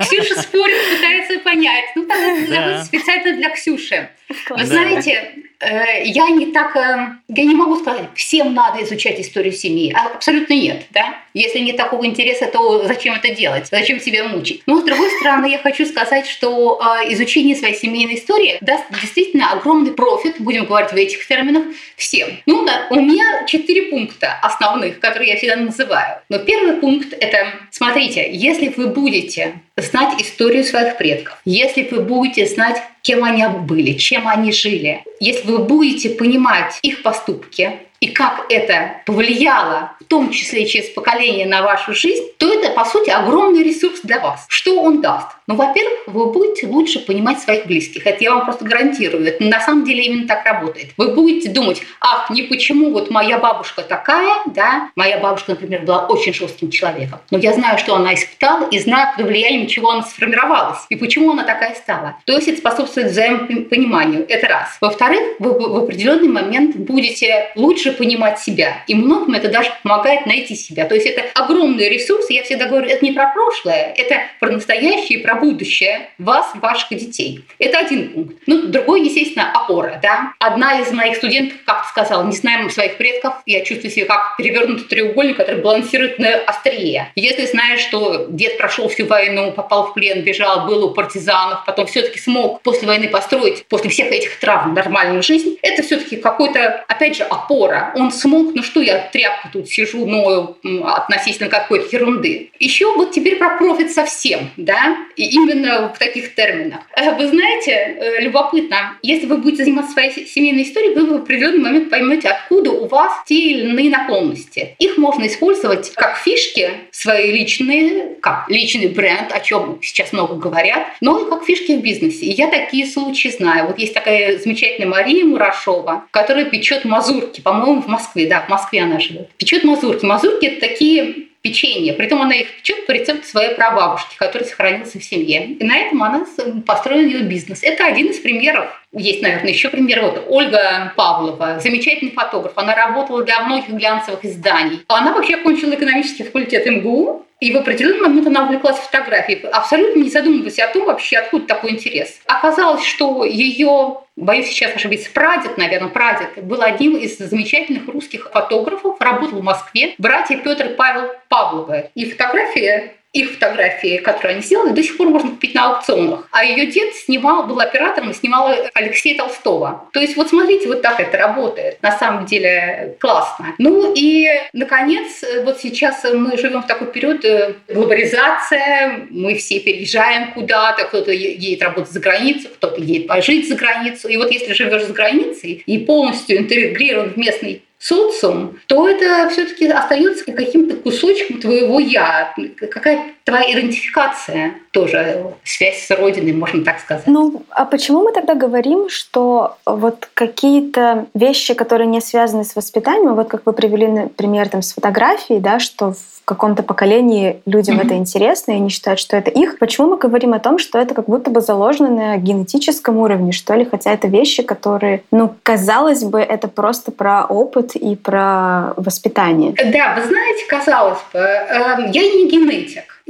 Ксюша спорит, пытается понять. Ну, так Да. специально для Ксюши. Вы Да. знаете, э, я не так, э, я не могу сказать, всем надо изучать историю семьи. А, Абсолютно нет, да. Если нет такого интереса, то зачем это делать? Зачем себя мучить? Но с другой стороны, я хочу сказать, что э, изучение своей семейной истории даст действительно огромный профит, будем говорить в этих терминах, всем. Ну да, у меня четыре пункта основных, которые я всегда называю. Но первый пункт – это, смотрите, если вы будете знать историю своих предков, если вы будете знать, кем они были, чем они жили, если вы будете понимать их поступки, и как это повлияло, в том числе через поколение, на вашу жизнь, то это, по сути, огромный ресурс для вас. Что он даст? Ну, во-первых, вы будете лучше понимать своих близких. Это я вам просто гарантирую. Это на самом деле именно так работает. Вы будете думать, ах, не почему вот моя бабушка такая, да, моя бабушка, например, была очень жестким человеком, но я знаю, что она испытала, и знаю, под влиянием чего она сформировалась, и почему она такая стала. То есть это способствует взаимопониманию. Это раз. Во-вторых, вы в определенный момент будете лучше понимать себя. И многим это даже помогает найти себя. То есть это огромный ресурс. Я всегда говорю, это не про прошлое, это про настоящее и про будущее вас, ваших детей. Это один пункт. Ну, другой, естественно, опора. Да? Одна из моих студентов как сказала, не знаем своих предков, я чувствую себя как перевернутый треугольник, который балансирует на острие. Если знаешь, что дед прошел всю войну, попал в плен, бежал, был у партизанов, потом все-таки смог после войны построить, после всех этих травм, нормальную жизнь, это все-таки какой-то, опять же, опора. Он смог, ну что я тряпку тут сижу, ною относительно какой-то ерунды. Еще вот теперь про профит совсем, да, и именно в таких терминах. Э, вы знаете, э, любопытно, если вы будете заниматься своей семейной историей, вы в определенный момент поймете, откуда у вас те или иные наклонности. Их можно использовать как фишки свои личные, как личный бренд, о чем сейчас много говорят, но и как фишки в бизнесе. И я такие случаи знаю. Вот есть такая замечательная Мария Мурашова, которая печет мазурки, по-моему, в Москве, да, в Москве она живет. Печет мазурки. Мазурки – это такие печенье. Притом она их печет по рецепту своей прабабушки, который сохранился в семье. И на этом она построила ее бизнес. Это один из примеров. Есть, наверное, еще пример. Вот Ольга Павлова, замечательный фотограф. Она работала для многих глянцевых изданий. Она вообще окончила экономический факультет МГУ, и в определенный момент она увлеклась фотографией, абсолютно не задумываясь о том вообще, откуда такой интерес. Оказалось, что ее боюсь сейчас ошибиться, прадед, наверное, прадед, был одним из замечательных русских фотографов, работал в Москве, братья Петр и Павел Павловы. И фотография их фотографии, которые они сделали, до сих пор можно купить на аукционах. А ее дед снимал, был оператором и снимал Алексея Толстого. То есть вот смотрите, вот так это работает. На самом деле классно. Ну и, наконец, вот сейчас мы живем в такой период э, глобализация, мы все переезжаем куда-то, кто-то едет работать за границу, кто-то едет пожить за границу. И вот если живешь за границей и полностью интегрирован в местный социум, то это все-таки остается каким-то кусочком твоего я, какая твоя идентификация тоже, связь с родиной, можно так сказать. Ну, а почему мы тогда говорим, что вот какие-то вещи, которые не связаны с воспитанием, вот как вы привели например там с фотографией, да, что в каком-то поколении людям mm-hmm. это интересно, и они считают, что это их. Почему мы говорим о том, что это как будто бы заложено на генетическом уровне, что ли? Хотя это вещи, которые, ну, казалось бы, это просто про опыт и про воспитание. Да, вы знаете, казалось бы, эм, я не генетик.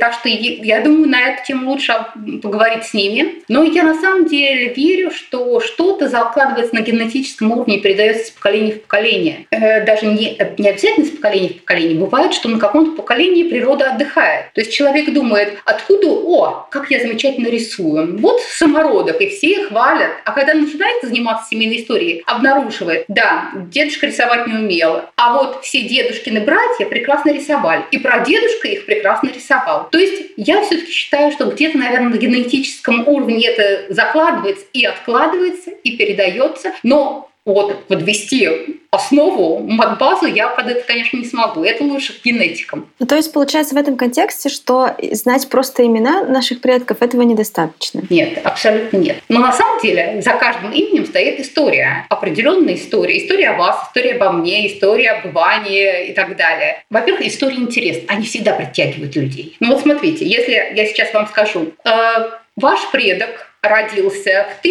Так что я думаю, на эту тему лучше поговорить с ними. Но я на самом деле верю, что что-то закладывается на генетическом уровне и передается из поколения в поколение. Э, даже не, не обязательно из поколения в поколение. Бывает, что на каком-то поколении природа отдыхает. То есть человек думает, откуда, о, как я замечательно рисую. Вот самородок, и все хвалят. А когда начинает заниматься семейной историей, обнаруживает, да, дедушка рисовать не умел, а вот все дедушкины братья прекрасно рисовали. И про дедушка их прекрасно нарисовал. То есть я все-таки считаю, что где-то, наверное, на генетическом уровне это закладывается и откладывается, и передается, но вот подвести основу, мат-базу я под это, конечно, не смогу. Это лучше к генетикам. Ну, то есть получается в этом контексте, что знать просто имена наших предков этого недостаточно? Нет, абсолютно нет. Но на самом деле за каждым именем стоит история, определенная история. История о вас, история обо мне, история об Иване и так далее. Во-первых, история интересна. Они всегда притягивают людей. Ну вот смотрите, если я сейчас вам скажу, э, ваш предок родился в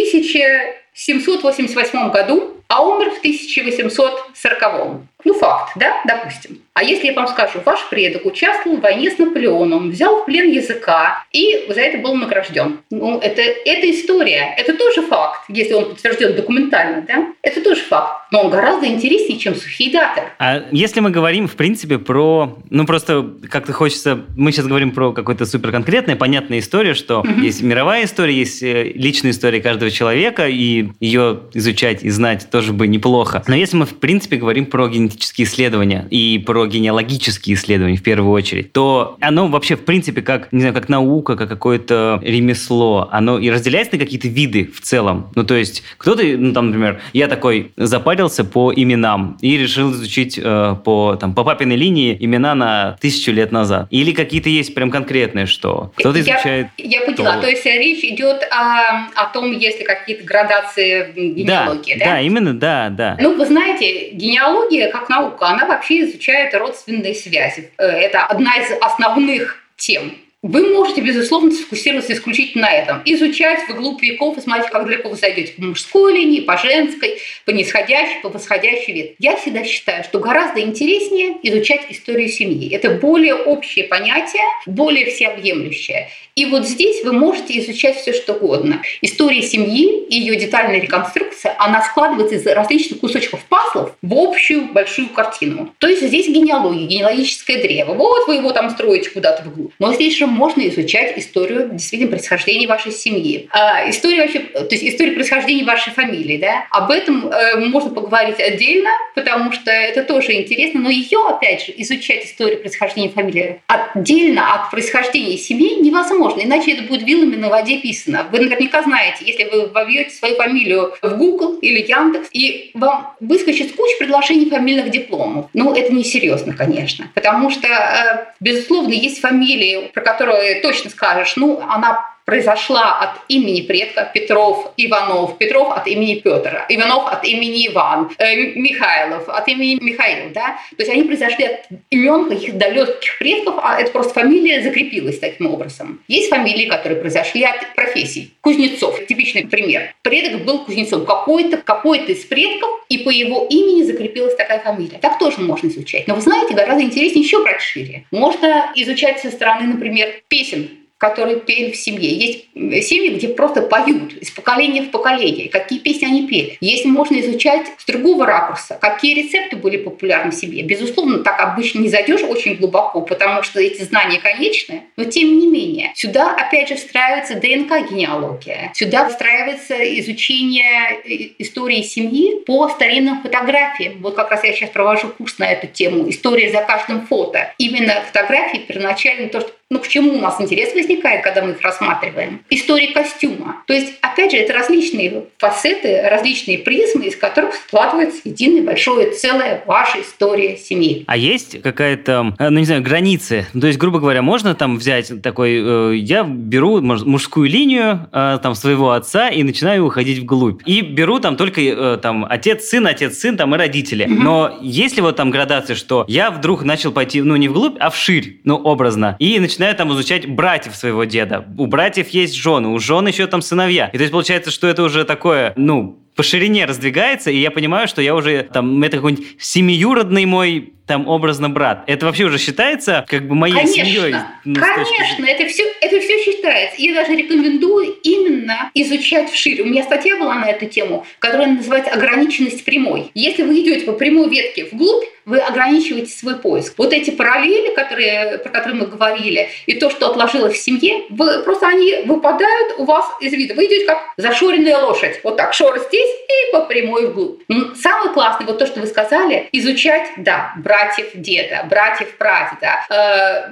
1788 году, а умер в 1840. Ну, факт, да, допустим. А если я вам скажу, ваш предок участвовал в войне с Наполеоном, взял в плен языка и за это был награжден. Ну, это, это история. Это тоже факт, если он подтвержден документально, да? Это тоже факт. Но он гораздо интереснее, чем сухие даты. А если мы говорим, в принципе, про... Ну, просто как-то хочется... Мы сейчас говорим про какую-то суперконкретную, понятную историю, что угу. есть мировая история, есть э, личная история каждого человека, и ее изучать и знать тоже бы неплохо. Но если мы, в принципе, говорим про генетические исследования и про генеалогические исследования в первую очередь, то оно вообще, в принципе, как, не знаю, как наука, как какое-то ремесло, оно и разделяется на какие-то виды в целом. Ну, то есть, кто-то, ну, там, например, я такой запарился по именам и решил изучить э, по, там, по папиной линии имена на тысячу лет назад. Или какие-то есть прям конкретные, что кто-то изучает... Я, я поняла, то... то есть речь идет о, о том, есть ли какие-то градации генеалогии, да? Да, да, именно, да, да. Ну, вы знаете, генеалогия как наука, она вообще изучает родственные связи. Э, это одна из основных тем вы можете, безусловно, сфокусироваться исключительно на этом. Изучать вглубь веков и смотреть, как далеко вы зайдете по мужской линии, по женской, по нисходящей, по восходящей век. Я всегда считаю, что гораздо интереснее изучать историю семьи. Это более общее понятие, более всеобъемлющее. И вот здесь вы можете изучать все что угодно. История семьи и ее детальная реконструкция, она складывается из различных кусочков пазлов в общую большую картину. То есть здесь генеалогия, генеалогическое древо. Вот вы его там строите куда-то вглубь. Но здесь же можно изучать историю действительно происхождения вашей семьи. А, историю вообще, то есть историю происхождения вашей фамилии. Да? Об этом э, можно поговорить отдельно, потому что это тоже интересно. Но ее, опять же, изучать историю происхождения фамилии отдельно от происхождения семьи невозможно. Иначе это будет вилами на воде писано. Вы наверняка знаете, если вы вобьете свою фамилию в Google или Яндекс, и вам выскочит куча предложений фамильных дипломов. Ну, это несерьезно, конечно. Потому что, э, безусловно, есть фамилии, про которые которую точно скажешь, ну, она произошла от имени предка Петров, Иванов, Петров от имени Петра, Иванов от имени Иван, э, Михайлов от имени Михаил, да, то есть они произошли от имен каких-то далеких предков, а это просто фамилия закрепилась таким образом. Есть фамилии, которые произошли от профессий. Кузнецов, типичный пример. Предок был Кузнецов, какой-то какой из предков, и по его имени закрепилась такая фамилия. Так тоже можно изучать. Но вы знаете, гораздо интереснее еще брать шире. Можно изучать со стороны, например, песен которые пели в семье. Есть семьи, где просто поют из поколения в поколение, какие песни они пели. Если можно изучать с другого ракурса, какие рецепты были популярны в семье. Безусловно, так обычно не зайдешь очень глубоко, потому что эти знания конечны, но тем не менее. Сюда, опять же, встраивается ДНК-генеалогия. Сюда встраивается изучение истории семьи по старинным фотографиям. Вот как раз я сейчас провожу курс на эту тему «История за каждым фото». Именно фотографии первоначально то, что ну, к чему у нас интерес возникает, когда мы их рассматриваем? История костюма. То есть, опять же, это различные фасеты, различные призмы, из которых складывается единое большое целое ваша история семьи. А есть какая-то, э, ну, не знаю, границы? То есть, грубо говоря, можно там взять такой, э, я беру мужскую линию э, там своего отца и начинаю уходить вглубь. И беру там только там отец, сын, отец, сын, там и родители. Mm-hmm. Но если вот там градация, что я вдруг начал пойти, ну, не вглубь, а вширь, ну, образно, и начинаю начинаю там изучать братьев своего деда. У братьев есть жены, у жен еще там сыновья. И то есть получается, что это уже такое, ну, по ширине раздвигается, и я понимаю, что я уже там, это какой-нибудь семиюродный мой там образно брат. Это вообще уже считается как бы моей конечно, семьей? Ну, конечно, это все, это все считается. Я даже рекомендую именно изучать вширь. У меня статья была на эту тему, которая называется «Ограниченность прямой». Если вы идете по прямой ветке вглубь, вы ограничиваете свой поиск. Вот эти параллели, которые, про которые мы говорили, и то, что отложилось в семье, вы, просто они выпадают у вас из вида. Вы идете как зашоренная лошадь. Вот так, шор здесь и по прямой вглубь. Самое классное, вот то, что вы сказали, изучать, да, братьев деда, братьев прадеда,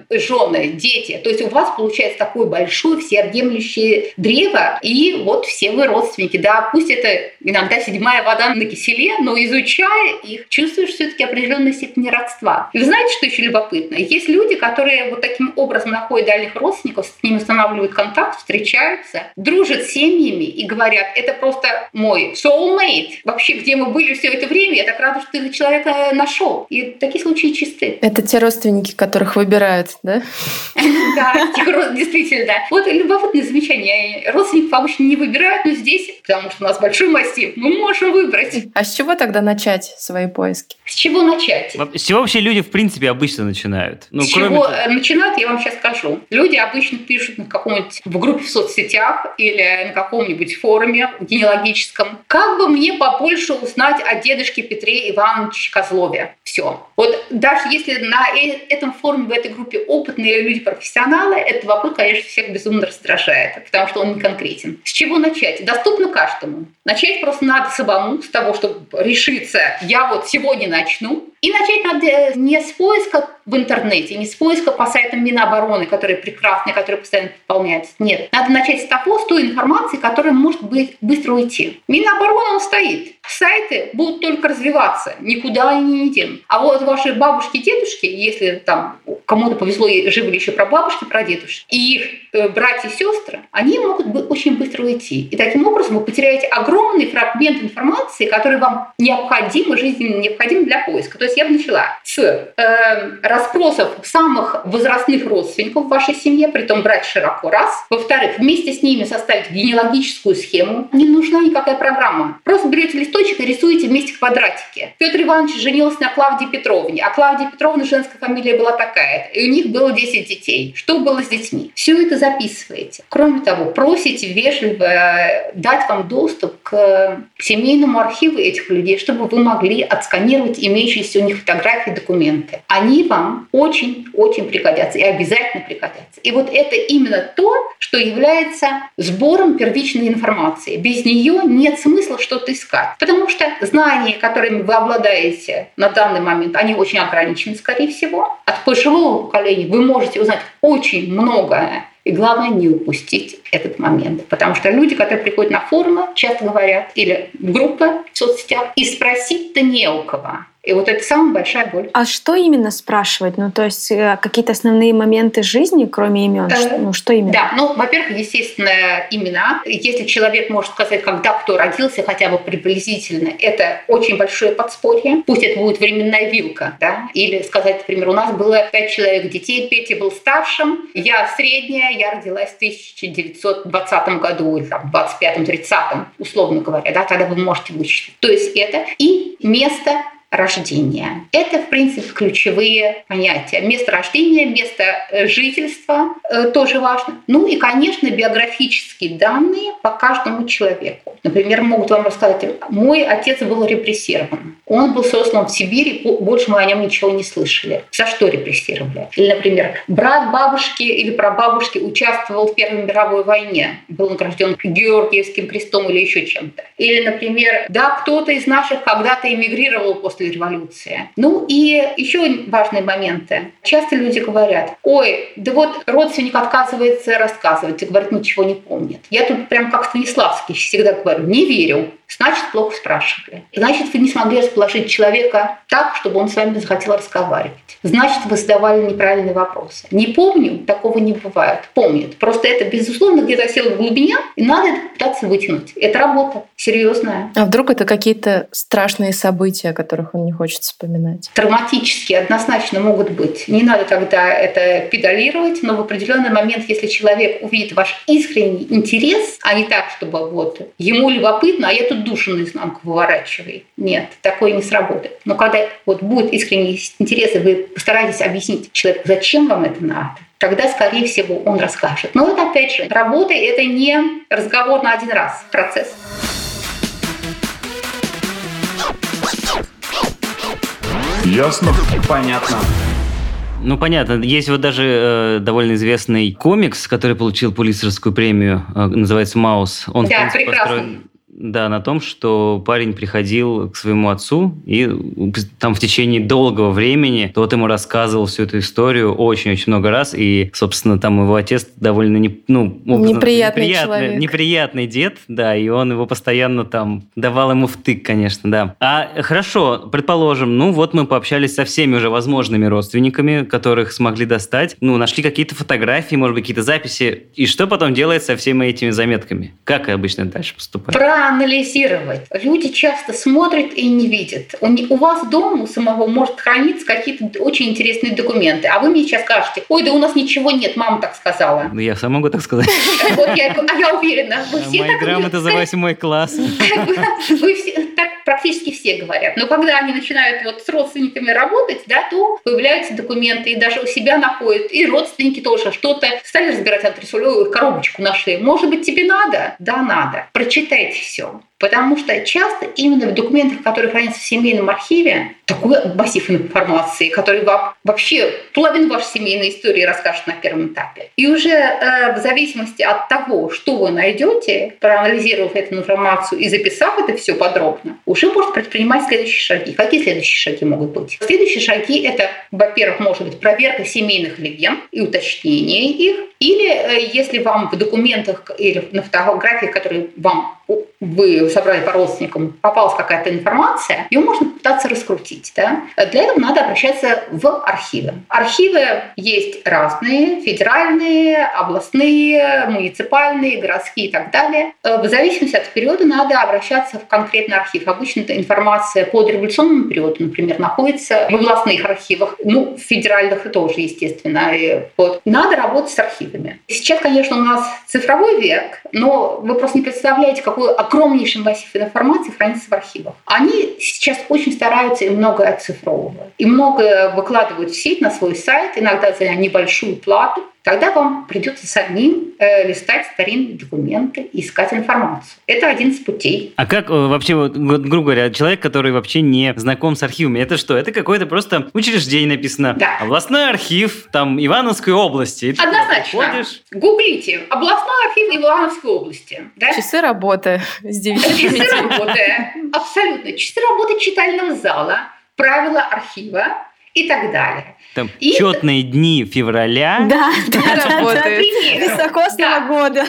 э, жены, дети. То есть у вас получается такое большое всеобъемлющее древо, и вот все вы родственники. Да, пусть это иногда седьмая вода на киселе, но изучая их, чувствуешь все-таки определенную степень родства. И вы знаете, что еще любопытно? Есть люди, которые вот таким образом находят дальних родственников, с ними устанавливают контакт, встречаются, дружат с семьями и говорят, это просто мой soulmate. Вообще, где мы были все это время, я так рада, что ты человека нашел. И такие такие случаи чисты. Это те родственники, которых выбирают, да? Да, действительно, да. Вот любопытное замечание. Родственников обычно не выбирают, но здесь, потому что у нас большой массив, мы можем выбрать. А с чего тогда начать свои поиски? С чего начать? С чего вообще люди, в принципе, обычно начинают? Ну, с чего начинают, я вам сейчас скажу. Люди обычно пишут на каком-нибудь в группе в соцсетях или на каком-нибудь форуме генеалогическом. Как бы мне побольше узнать о дедушке Петре Ивановиче Козлове? Все. Вот даже если на э, этом форуме, в этой группе опытные люди, профессионалы, этот вопрос, конечно, всех безумно раздражает, потому что он не конкретен. С чего начать? Доступно каждому. Начать просто надо самому, с того, чтобы решиться, я вот сегодня начну, и начать надо э, не с поиска в интернете, не с поиска по сайтам Минобороны, которые прекрасные, которые постоянно пополняются. Нет. Надо начать с того, с той информации, которая может быть быстро уйти. Минобороны он стоит. Сайты будут только развиваться, никуда они не денут. А вот ваши бабушки, дедушки, если там кому-то повезло и живы еще про бабушки, про дедушки, и их братья и сестры, они могут очень быстро уйти. И таким образом вы потеряете огромный фрагмент информации, который вам необходим, жизненно необходим для поиска. То есть я бы начала с э, расспросов самых возрастных родственников в вашей семье, при том брать широко раз. Во-вторых, вместе с ними составить генеалогическую схему. Не нужна никакая программа. Просто берете листочек и рисуете вместе квадратики. Петр Иванович женился на Клавдии Петровне, а Клавдия Петровна женская фамилия была такая. И у них было 10 детей. Что было с детьми? Все это записываете. Кроме того, просите вежливо дать вам доступ к семейному архиву этих людей, чтобы вы могли отсканировать имеющиеся у них фотографии, документы. Они вам очень-очень пригодятся и обязательно пригодятся. И вот это именно то, что является сбором первичной информации. Без нее нет смысла что-то искать. Потому что знания, которыми вы обладаете на данный момент, они очень ограничены, скорее всего. От пожилого поколения вы можете узнать очень многое и главное не упустить этот момент. Потому что люди, которые приходят на форумы, часто говорят, или группы в соцсетях, и спросить-то не у кого. И вот это самая большая боль. А что именно спрашивать? Ну, то есть э, какие-то основные моменты жизни, кроме имен? Э, ну, что именно? Да, ну, во-первых, естественно, имена. Если человек может сказать, когда кто родился, хотя бы приблизительно, это очень большое подспорье. Пусть это будет временная вилка, да, или сказать, например, у нас было пять человек детей, Петя был старшим, я средняя, я родилась в 1920 году, или там, 25-30, условно говоря, да, тогда вы можете вычислить. То есть это и место рождения. Это, в принципе, ключевые понятия. Место рождения, место э, жительства э, тоже важно. Ну и, конечно, биографические данные по каждому человеку. Например, могут вам рассказать, мой отец был репрессирован. Он был сослан в Сибири, больше мы о нем ничего не слышали. За что репрессировали? Или, например, брат бабушки или прабабушки участвовал в Первой мировой войне, был награжден Георгиевским крестом или еще чем-то. Или, например, да, кто-то из наших когда-то эмигрировал после после революции. Ну и еще важные моменты. Часто люди говорят, ой, да вот родственник отказывается рассказывать и говорит, ничего не помнит. Я тут прям как Станиславский всегда говорю, не верю значит, плохо спрашивали. Значит, вы не смогли расположить человека так, чтобы он с вами захотел разговаривать. Значит, вы задавали неправильные вопросы. Не помню, такого не бывает. Помнит. Просто это, безусловно, где-то село в глубине, и надо это пытаться вытянуть. Это работа серьезная. А вдруг это какие-то страшные события, о которых он не хочет вспоминать? Травматические однозначно могут быть. Не надо тогда это педалировать, но в определенный момент, если человек увидит ваш искренний интерес, а не так, чтобы вот ему любопытно, а я тут душу наизнанку выворачивай. Нет, такое не сработает. Но когда вот будет искренний интерес, и вы постараетесь объяснить человеку, зачем вам это надо, тогда, скорее всего, он расскажет. Но вот опять же, работа – это не разговор на один раз, процесс. Ясно? Понятно. Ну, понятно. Есть вот даже э, довольно известный комикс, который получил Пулитцеровскую премию, э, называется «Маус». Он, да, в принципе, прекрасно. построен да, на том, что парень приходил к своему отцу и там в течение долгого времени тот ему рассказывал всю эту историю очень-очень много раз. И, собственно, там его отец довольно не, ну, образно, неприятный, неприятный человек. Неприятный дед, да, и он его постоянно там давал ему втык, конечно, да. А хорошо, предположим, ну вот мы пообщались со всеми уже возможными родственниками, которых смогли достать, ну, нашли какие-то фотографии, может быть, какие-то записи. И что потом делать со всеми этими заметками? Как обычно дальше поступать? Проанализировать. Люди часто смотрят и не видят. У вас дома у самого может храниться какие-то очень интересные документы, а вы мне сейчас скажете, ой, да у нас ничего нет, мама так сказала. Ну, я сам могу так сказать. Вот я, а я уверена. Вы все Мои так грамоты за восьмой класс. Вы все, так практически все говорят. Но когда они начинают вот с родственниками работать, да, то появляются документы, и даже у себя находят, и родственники тоже что-то стали разбирать антресолевую коробочку нашли. Может быть, тебе надо? Да, надо. Прочитайте все. Потому что часто именно в документах, которые хранятся в семейном архиве, такой массив информации, который вам вообще половину вашей семейной истории расскажет на первом этапе. И уже э, в зависимости от того, что вы найдете, проанализировав эту информацию и записав это все подробно, уже можно предпринимать следующие шаги. Какие следующие шаги могут быть? Следующие шаги – это, во-первых, может быть проверка семейных легенд и уточнение их, или э, если вам в документах или на фотографиях, которые вам вы собрали по родственникам, попалась какая-то информация, ее можно попытаться раскрутить. Да? Для этого надо обращаться в архивы. Архивы есть разные, федеральные, областные, муниципальные, городские и так далее. В зависимости от периода надо обращаться в конкретный архив. Обычно эта информация по революционному периоду, например, находится в областных архивах, ну, в федеральных тоже, естественно. Вот. Надо работать с архивами. Сейчас, конечно, у нас цифровой век, но вы просто не представляете, какой огромнейший массив информации хранится в архивах. Они сейчас очень стараются и многое оцифровывают. И многое выкладывают в сеть на свой сайт, иногда за небольшую плату. Тогда вам придется самим э, листать старинные документы и искать информацию. Это один из путей. А как э, вообще, вот, грубо говоря, человек, который вообще не знаком с архивами, это что? Это какое-то просто учреждение написано. Да. Областной архив там Ивановской области. И Однозначно. Ходишь... Гуглите. Областной архив Ивановской области. Да? Часы работы с 9 Часы работы. Абсолютно. Часы работы читального зала, правила архива и так далее. Там и четные это... дни февраля. Да. Високосного да. года.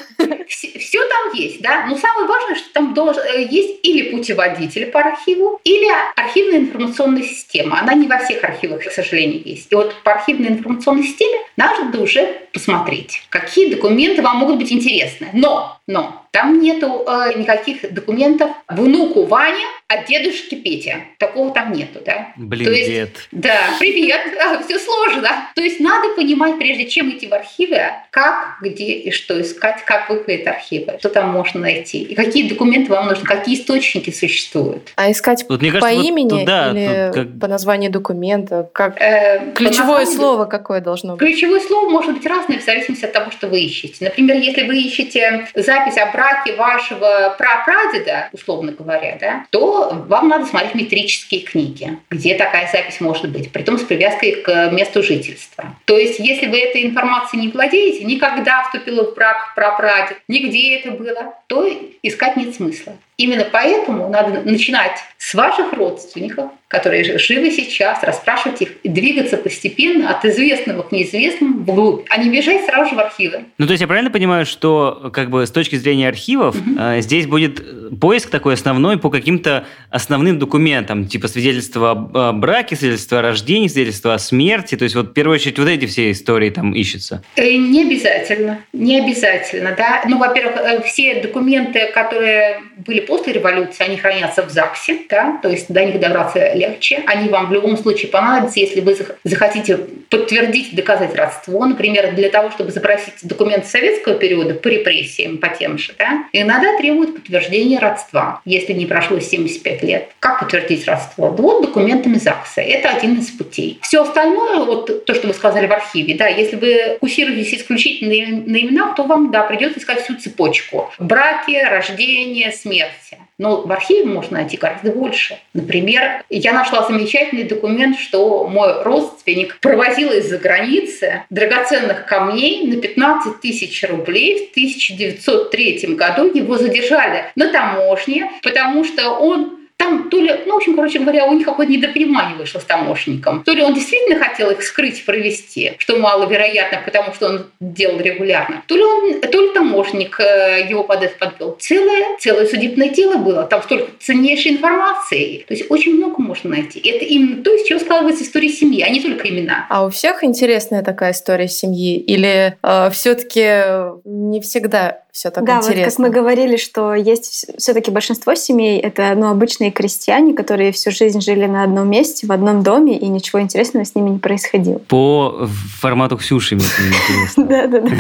Все, все там есть, да. Но самое важное, что там должен, э, есть или путеводитель по архиву, или архивная информационная система. Она не во всех архивах, к сожалению, есть. И вот по архивной информационной системе надо уже посмотреть, какие документы вам могут быть интересны. Но, но там нету э, никаких документов внуку Ване от дедушки Петя. Такого там нету, да? Блин, То есть, дед. Да, привет, все сложно. То есть надо понимать, прежде чем идти в архивы, как, где и что искать, как выглядят архивы, что там можно найти, и какие документы вам нужны, какие источники существуют. А искать вот, мне кажется, по вот имени туда, или как... по названию документа? Как... Э, Ключевое названию... слово какое должно быть? Ключевое слово может быть разное в зависимости от того, что вы ищете. Например, если вы ищете запись обратно браке вашего прапрадеда, условно говоря, да, то вам надо смотреть метрические книги, где такая запись может быть, при том с привязкой к месту жительства. То есть, если вы этой информацией не владеете, никогда вступила в брак прапрадед, нигде это было, то искать нет смысла. Именно поэтому надо начинать с ваших родственников, которые живы сейчас, расспрашивать их и двигаться постепенно от известного к неизвестному вглубь, а не бежать сразу же в архивы. Ну, то есть я правильно понимаю, что как бы с точки зрения архивов угу. э, здесь будет поиск такой основной по каким-то основным документам, типа свидетельства о браке, свидетельства о рождении, свидетельства о смерти, то есть вот в первую очередь вот эти все истории там ищутся? Э, не обязательно, не обязательно, да. Ну, во-первых, э, все документы, которые были после революции, они хранятся в ЗАГСе, да, то есть до них добраться легче. Они вам в любом случае понадобятся, если вы захотите подтвердить, доказать родство. Например, для того, чтобы запросить документы советского периода по репрессиям, по тем же, да, иногда требуют подтверждения родства, если не прошло 75 лет. Как подтвердить родство? Вот документами ЗАГСа. Это один из путей. Все остальное, вот то, что вы сказали в архиве, да, если вы фокусируетесь исключительно на именах, то вам, да, придется искать всю цепочку. Браки, рождение, смерти. Но в архиве можно найти гораздо больше. Например, я нашла замечательный документ, что мой родственник провозил из-за границы драгоценных камней на 15 тысяч рублей. В 1903 году его задержали на таможне, потому что он там то ли, ну, в общем, короче говоря, у них какое-то недопонимание вышло с таможенником. То ли он действительно хотел их скрыть, провести, что маловероятно, потому что он делал регулярно, то ли, он, то ли таможенник э, его под это подвел. Целое, целое судебное дело было. Там столько ценнейшей информации. То есть очень много можно найти. Это именно то, из чего складывается история семьи, а не только имена. А у всех интересная такая история семьи? Или э, все-таки не всегда все так да, интересно? Да, вот как мы говорили, что есть все-таки большинство семей, это ну, обычные крестьяне, которые всю жизнь жили на одном месте, в одном доме, и ничего интересного с ними не происходило. По формату Ксюши, мне интересно. Да-да-да.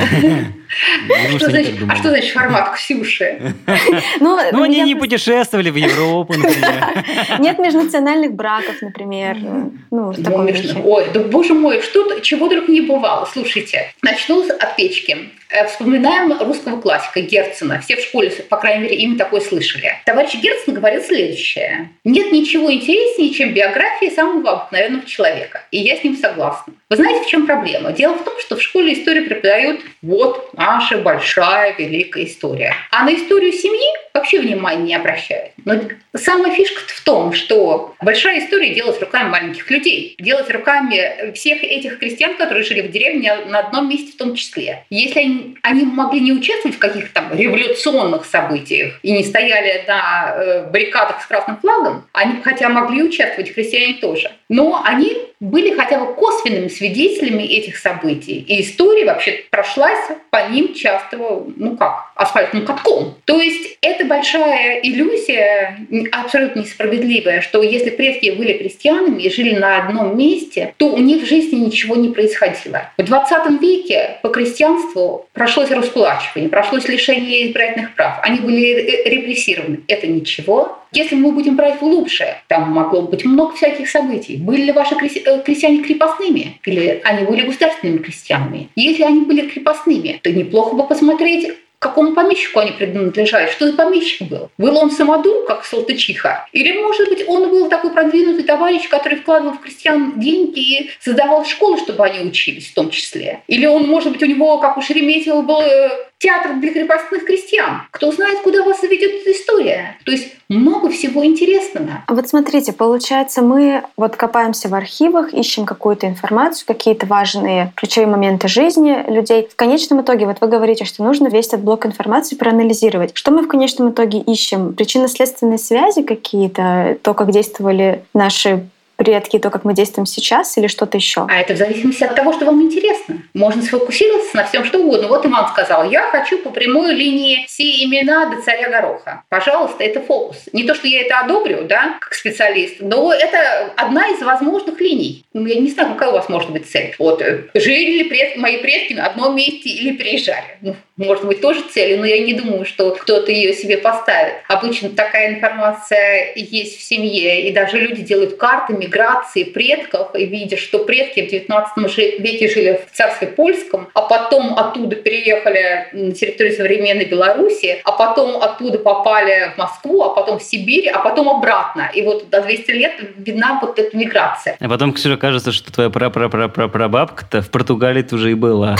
А что значит формат Ксюши? Ну, ну они не путешествовали в Европу, например. Нет межнациональных браков, например. Ну, Ой, да боже мой, что чего только не бывало. Слушайте, начну от печки. Э, вспоминаем русского классика классика Герцена. Все в школе, по крайней мере, им такое слышали. Товарищ Герцен говорил следующее. Нет ничего интереснее, чем биография самого обыкновенного человека. И я с ним согласна. Вы знаете, в чем проблема? Дело в том, что в школе историю преподают вот наша большая великая история. А на историю семьи вообще внимания не обращают. Но самая фишка в том, что большая история делалась руками маленьких людей, делалась руками всех этих крестьян, которые жили в деревне на одном месте в том числе. Если они, они могли не участвовать в каких-то там революционных событиях и не стояли на э, баррикадах с красным флагом, они хотя могли участвовать, крестьяне тоже. Но они были хотя бы косвенными свидетелями этих событий. И история вообще прошлась по ним часто, ну как, асфальтным катком. То есть это большая иллюзия, абсолютно несправедливая, что если предки были крестьянами и жили на одном месте, то у них в жизни ничего не происходило. В 20 веке по крестьянству прошлось раскулачивание, прошлось лишение избирательных прав. Они были репрессированы. Это ничего. Если мы будем брать глубже, там могло быть много всяких событий. Были ли ваши э, крестьяне крепостными? Или они были государственными крестьянами? Если они были крепостными, то неплохо бы посмотреть, какому помещику они принадлежали, что за помещик был. Был он самодур, как Салтычиха? Или, может быть, он был такой продвинутый товарищ, который вкладывал в крестьян деньги и создавал школы, чтобы они учились в том числе? Или он, может быть, у него, как у Шереметьева, был э, театр для крепостных крестьян. Кто знает, куда вас заведет эта история. То есть много всего интересного. Вот смотрите, получается, мы вот копаемся в архивах, ищем какую-то информацию, какие-то важные ключевые моменты жизни людей. В конечном итоге, вот вы говорите, что нужно весь этот блок информации проанализировать. Что мы в конечном итоге ищем? Причинно-следственные связи какие-то, то, как действовали наши предки, то, как мы действуем сейчас, или что-то еще? А это в зависимости от того, что вам интересно. Можно сфокусироваться на всем, что угодно. Вот Иван сказал, я хочу по прямой линии все имена до царя Гороха. Пожалуйста, это фокус. Не то, что я это одобрю, да, как специалист, но это одна из возможных линий. Ну, я не знаю, какая у вас может быть цель. Вот, э, жили ли предки, мои предки на одном месте или переезжали? Ну, может быть, тоже целью, но я не думаю, что кто-то ее себе поставит. Обычно такая информация есть в семье, и даже люди делают карты миграции предков, и видя, что предки в 19 веке жили в царстве польском, а потом оттуда переехали на территорию современной Беларуси, а потом оттуда попали в Москву, а потом в Сибирь, а потом обратно. И вот до 200 лет видна вот эта миграция. А потом, Ксюша, кажется, что твоя прапрапрапрапрабабка-то в Португалии уже и была.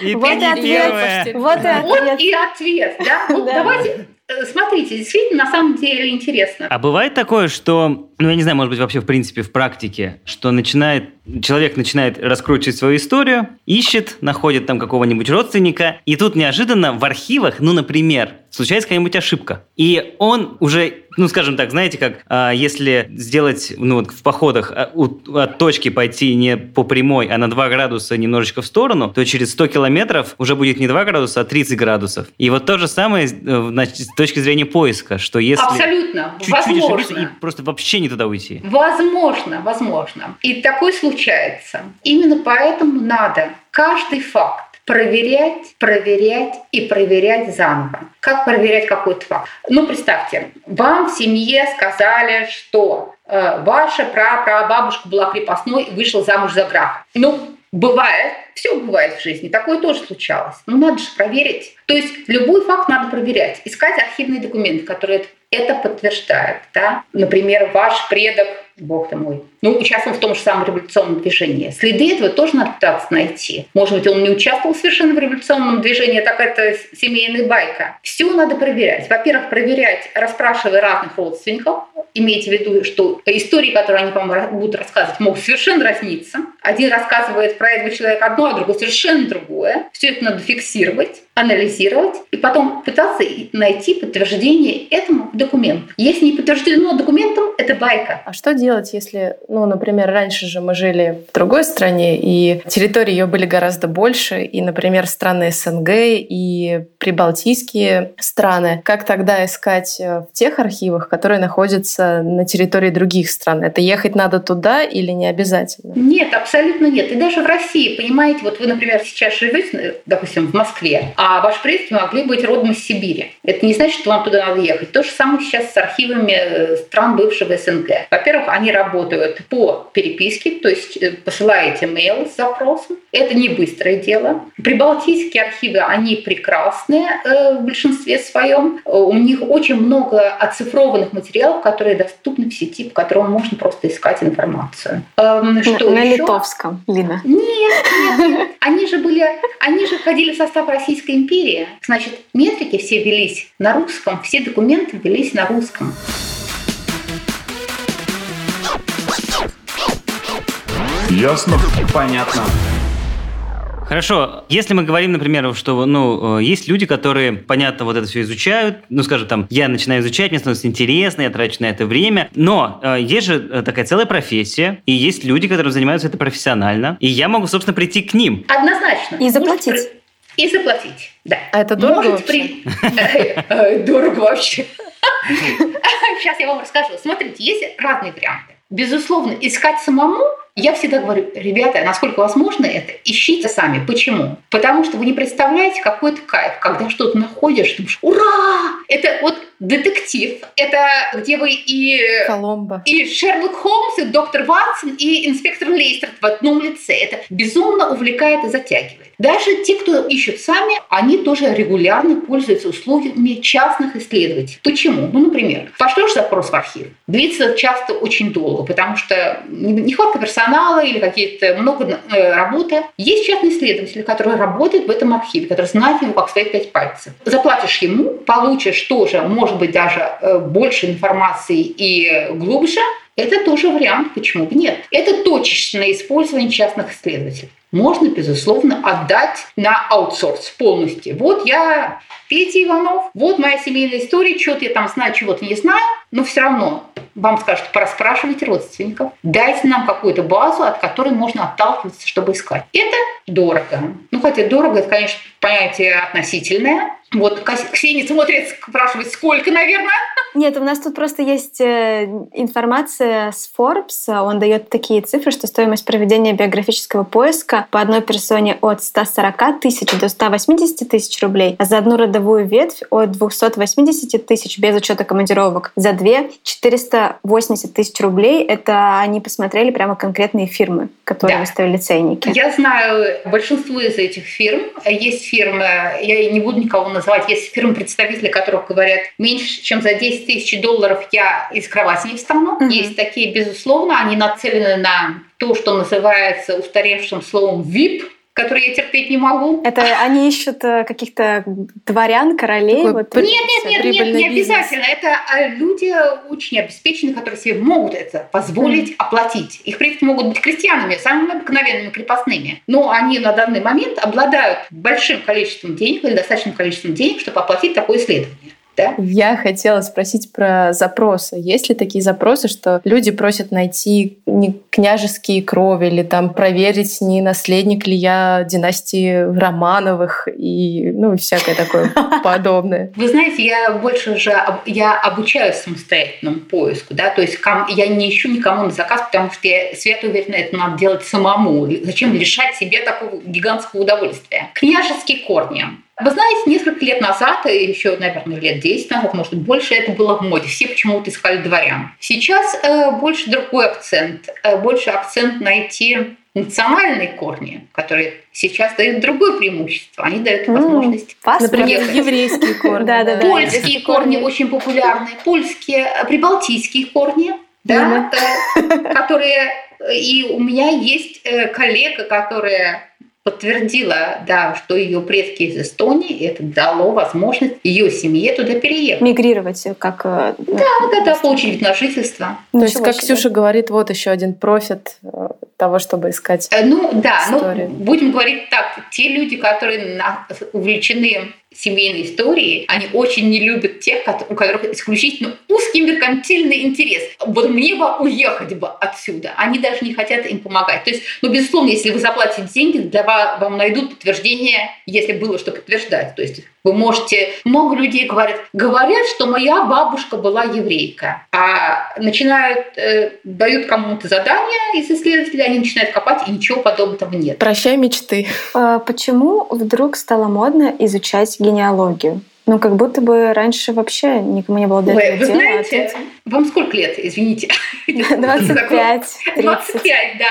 И ты не первая. Вот и ответ. Да? Давайте смотрите, действительно, на самом деле интересно. А бывает такое, что, ну, я не знаю, может быть, вообще в принципе в практике, что начинает, человек начинает раскручивать свою историю, ищет, находит там какого-нибудь родственника, и тут неожиданно в архивах, ну, например, случается какая-нибудь ошибка. И он уже, ну, скажем так, знаете, как а, если сделать, ну, вот в походах а, у, от точки пойти не по прямой, а на 2 градуса немножечко в сторону, то через 100 километров уже будет не 2 градуса, а 30 градусов. И вот то же самое э, значит, с точки зрения поиска, что если... Абсолютно, чуть-чуть ошибиться и просто вообще не туда уйти. Возможно, возможно. И такое случается. Именно поэтому надо каждый факт проверять, проверять и проверять заново. Как проверять какой-то факт? Ну, представьте, вам в семье сказали, что э, ваша прапрабабушка была крепостной и вышла замуж за графа. Ну, бывает, все бывает в жизни, такое тоже случалось. Ну, надо же проверить. То есть любой факт надо проверять, искать архивные документы, которые это подтверждают. Да? Например, ваш предок бог ты мой. Ну, участвовал в том же самом революционном движении. Следы этого тоже надо пытаться найти. Может быть, он не участвовал совершенно в революционном движении, а так это семейная байка. Все надо проверять. Во-первых, проверять, расспрашивая разных родственников. Имейте в виду, что истории, которые они вам будут рассказывать, могут совершенно разниться. Один рассказывает про этого человека одно, а другой совершенно другое. Все это надо фиксировать, анализировать и потом пытаться найти подтверждение этому документу. Если не подтверждено документом, это байка. А что делать? Делать, если, ну, например, раньше же мы жили в другой стране, и территории ее были гораздо больше, и, например, страны СНГ и прибалтийские страны. Как тогда искать э, в тех архивах, которые находятся на территории других стран? Это ехать надо туда или не обязательно? Нет, абсолютно нет. И даже в России, понимаете, вот вы, например, сейчас живете, допустим, в Москве, а ваши предки могли быть родом из Сибири. Это не значит, что вам туда надо ехать. То же самое сейчас с архивами э, стран бывшего СНГ. Во-первых, они работают по переписке, то есть э, посылаете mail с запросом. Это не быстрое дело. Прибалтийские архивы, они прекрасные э, в большинстве своем. У них очень много оцифрованных материалов, которые доступны в сети, по которым можно просто искать информацию. Эм, что на, на литовском, Лина? Нет, нет, нет. Они же были, они же входили в состав Российской империи. Значит, метрики все велись на русском, все документы велись на русском. Ясно? Понятно. Хорошо, если мы говорим, например, что ну, э, есть люди, которые, понятно, вот это все изучают, ну, скажем, там, я начинаю изучать, мне становится интересно, я трачу на это время, но э, есть же э, такая целая профессия, и есть люди, которые занимаются это профессионально, и я могу, собственно, прийти к ним. Однозначно. И заплатить. И заплатить, да. А это дорого вообще? Дорого вообще. Сейчас я вам расскажу. Смотрите, есть разные варианты. Безусловно, искать самому я всегда говорю, ребята, насколько возможно это, ищите сами. Почему? Потому что вы не представляете, какой это кайф, когда что-то находишь, думаешь, ура! Это вот детектив. Это где вы и... Коломбо. И Шерлок Холмс, и доктор Ватсон, и инспектор Лейстер в одном лице. Это безумно увлекает и затягивает. Даже те, кто ищут сами, они тоже регулярно пользуются услугами частных исследователей. Почему? Ну, например, пошлешь запрос в архив. Длится часто очень долго, потому что нехватка персонала или какие-то много э, работы. Есть частные исследователи, которые работают в этом архиве, которые знают его как свои пять пальцев. Заплатишь ему, получишь тоже, может быть, даже э, больше информации и глубже, это тоже вариант, почему бы нет. Это точечное использование частных исследователей можно, безусловно, отдать на аутсорс полностью. Вот я Петя Иванов, вот моя семейная история, что-то я там знаю, чего-то не знаю, но все равно вам скажут, пораспрашивайте родственников, дайте нам какую-то базу, от которой можно отталкиваться, чтобы искать. Это дорого. Ну, хотя дорого, это, конечно, понятие относительное. Вот Ксения смотрит, спрашивает, сколько, наверное? Нет, у нас тут просто есть э, информация с Forbes. Он дает такие цифры, что стоимость проведения биографического поиска по одной персоне от 140 тысяч до 180 тысяч рублей, а за одну родовую ветвь от 280 тысяч без учета командировок. За две 480 тысяч рублей. Это они посмотрели прямо конкретные фирмы, которые да. выставили ценники. Я знаю большинство из этих фирм. Есть фирмы, я не буду никого называть, есть фирмы, представители которых говорят, меньше, чем за 10 тысяч долларов я из кровати не встану. Угу. Есть такие, безусловно, они нацелены на то, что называется устаревшим словом VIP, которые я терпеть не могу. Это они ищут э, каких-то дворян, королей? вот, нет, нет, нет, нет, не обязательно. Это э, люди очень обеспеченные, которые себе могут это позволить mm. оплатить. Их предки могут быть крестьянами, самыми обыкновенными крепостными. Но они на данный момент обладают большим количеством денег или достаточным количеством денег, чтобы оплатить такое исследование. Да? Я хотела спросить про запросы. Есть ли такие запросы, что люди просят найти не княжеские крови или там проверить, не наследник ли я династии Романовых и ну всякое такое подобное? Вы знаете, я больше же я обучаюсь самостоятельному поиску, да, то есть я не ищу никому на заказ, потому что я свято уверена, это надо делать самому. Зачем лишать себе такого гигантского удовольствия? Княжеские корни. Вы знаете, несколько лет назад, еще, наверное, лет 10 назад, может быть, больше это было в моде. Все почему-то искали дворян. Сейчас э, больше другой акцент. Э, больше акцент найти национальные корни, которые сейчас дают другое преимущество. Они дают возможность... Mm, например, еврейские корни. Да, да, да. Польские корни очень популярны. Польские, э, прибалтийские корни, да, э, которые... И у меня есть э, коллега, которая подтвердила, да, что ее предки из Эстонии, и это дало возможность ее семье туда переехать. Мигрировать как... Э, да, да, да, получить вид на жительство. То есть, как Ксюша говорит, вот еще один профит э, того, чтобы искать э, Ну, да, ну, будем говорить так, те люди, которые увлечены семейной истории, они очень не любят тех, у которых исключительно узкий меркантильный интерес. Вот мне бы уехать бы отсюда. Они даже не хотят им помогать. То есть, ну, безусловно, если вы заплатите деньги, для вас вам найдут подтверждение, если было что подтверждать. То есть Вы можете... Много людей говорят, говорят, что моя бабушка была еврейка. А начинают, э, дают кому-то задание из исследователей, они начинают копать, и ничего подобного нет. Прощай мечты. А Почему вдруг стало модно изучать генеалогию? Ну, как будто бы раньше вообще никому не было до Вы, этого вы дела, а знаете, вам сколько лет, извините? 25, 30. 25, да.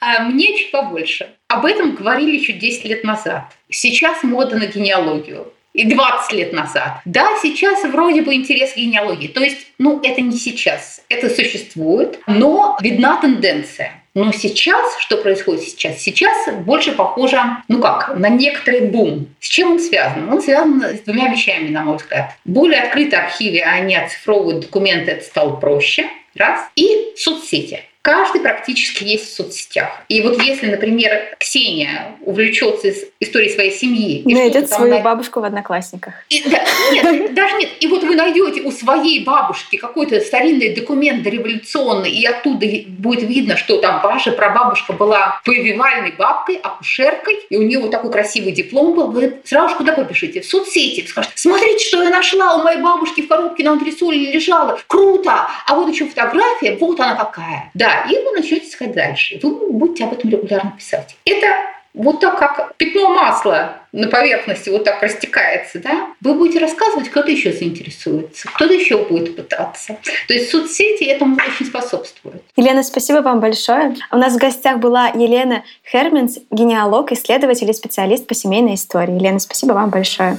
А мне чуть побольше. Об этом говорили еще 10 лет назад. Сейчас мода на генеалогию. И 20 лет назад. Да, сейчас вроде бы интерес к генеалогии. То есть, ну, это не сейчас. Это существует, но видна тенденция. Но сейчас, что происходит сейчас? Сейчас больше похоже, ну как, на некоторый бум. С чем он связан? Он связан с двумя вещами, на мой взгляд. Более открытые архивы, они оцифровывают документы, это стало проще. Раз. И соцсети. Каждый практически есть в соцсетях. И вот если, например, Ксения увлечется ис- историей своей семьи... и Найдет свою на- бабушку в Одноклассниках. и, да, нет, даже нет. И вот вы найдете у своей бабушки какой-то старинный документ дореволюционный, и оттуда будет видно, что там ваша прабабушка была повивальной бабкой, акушеркой, и у нее вот такой красивый диплом был. Вы сразу же куда побежите? В соцсети. Скажете, смотрите, что я нашла у моей бабушки в коробке на антресоле лежала. Круто! А вот еще фотография, вот она какая. Да, и вы начнете искать дальше. Вы будете об этом регулярно писать. Это вот так, как пятно масла на поверхности вот так растекается, да, вы будете рассказывать, кто-то еще заинтересуется, кто-то еще будет пытаться. То есть соцсети этому очень способствуют. Елена, спасибо вам большое. У нас в гостях была Елена Херменс, генеалог, исследователь и специалист по семейной истории. Елена, спасибо вам большое.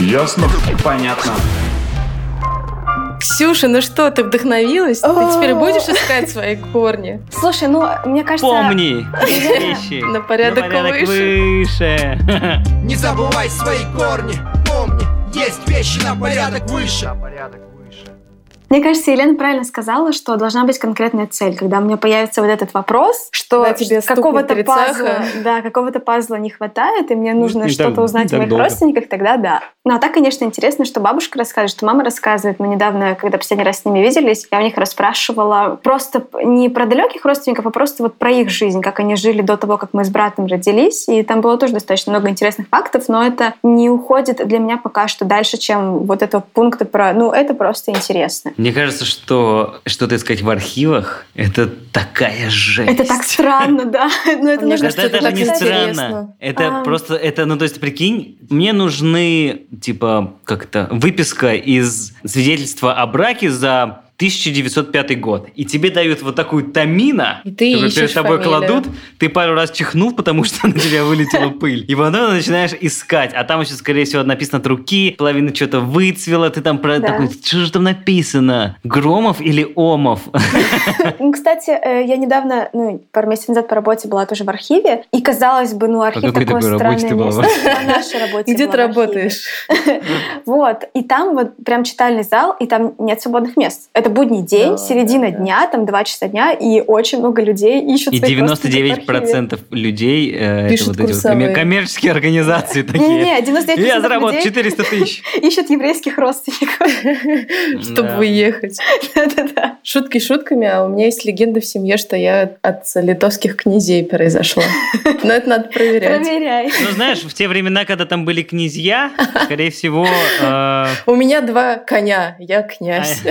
Ясно? Понятно. Ксюша, ну что, ты вдохновилась? Ты теперь будешь искать свои корни? Слушай, ну, мне кажется... Помни вещи На порядок выше. выше. Не забывай свои корни, помни, есть вещи на порядок выше. Мне кажется, Елена правильно сказала, что должна быть конкретная цель. Когда у меня появится вот этот вопрос, что Да, какого-то пазла, да, какого-то пазла не хватает, и мне нужно не что-то так- узнать о моих долго. родственниках, тогда да. Ну а так, конечно, интересно, что бабушка рассказывает, что мама рассказывает. Мы недавно, когда последний раз с ними виделись, я у них расспрашивала просто не про далеких родственников, а просто вот про их жизнь, как они жили до того, как мы с братом родились. И там было тоже достаточно много интересных фактов, но это не уходит для меня пока что дальше, чем вот этого пункта про... Ну, это просто интересно. Мне кажется, что что-то искать в архивах – это такая жесть. Это так странно, да. Но это Мне кажется, это это даже не странно. Это А. просто, это, ну, то есть, прикинь, мне нужны, типа, как-то выписка из свидетельства о браке за 1905 год. И тебе дают вот такую тамина, И ты которую перед тобой фамилию. кладут, ты пару раз чихнул, потому что на тебя вылетела пыль. И потом начинаешь искать. А там еще, скорее всего, написано от руки, половина что-то выцвела, ты там про Да. такой, что же там написано? Громов или Омов? Ну, кстати, э, я недавно, ну, пару месяцев назад по работе была тоже в архиве, и казалось бы, ну, архив какой такое странное ты была в место. На нашей работе Где ты работаешь? Вот, и там вот прям читальный зал, и там нет свободных мест. Это будний день, Да, середина да, да. дня, там два часа дня, и очень много людей ищут И своих родственников в архиве. 99% людей э, это Пишут вот эти вот курсовые. коммер- коммерческие организации такие. Не-не, 99% Я заработал людей 400 тысяч. ищут еврейских родственников. Чтобы уехать. Да-да-да. Шутки шутками, а у меня есть легенда в семье, что я от литовских князей произошла. Но это надо проверять. Проверяй. Ну, знаешь, в те времена, когда там были князья, скорее всего... э, У меня два коня, я князь.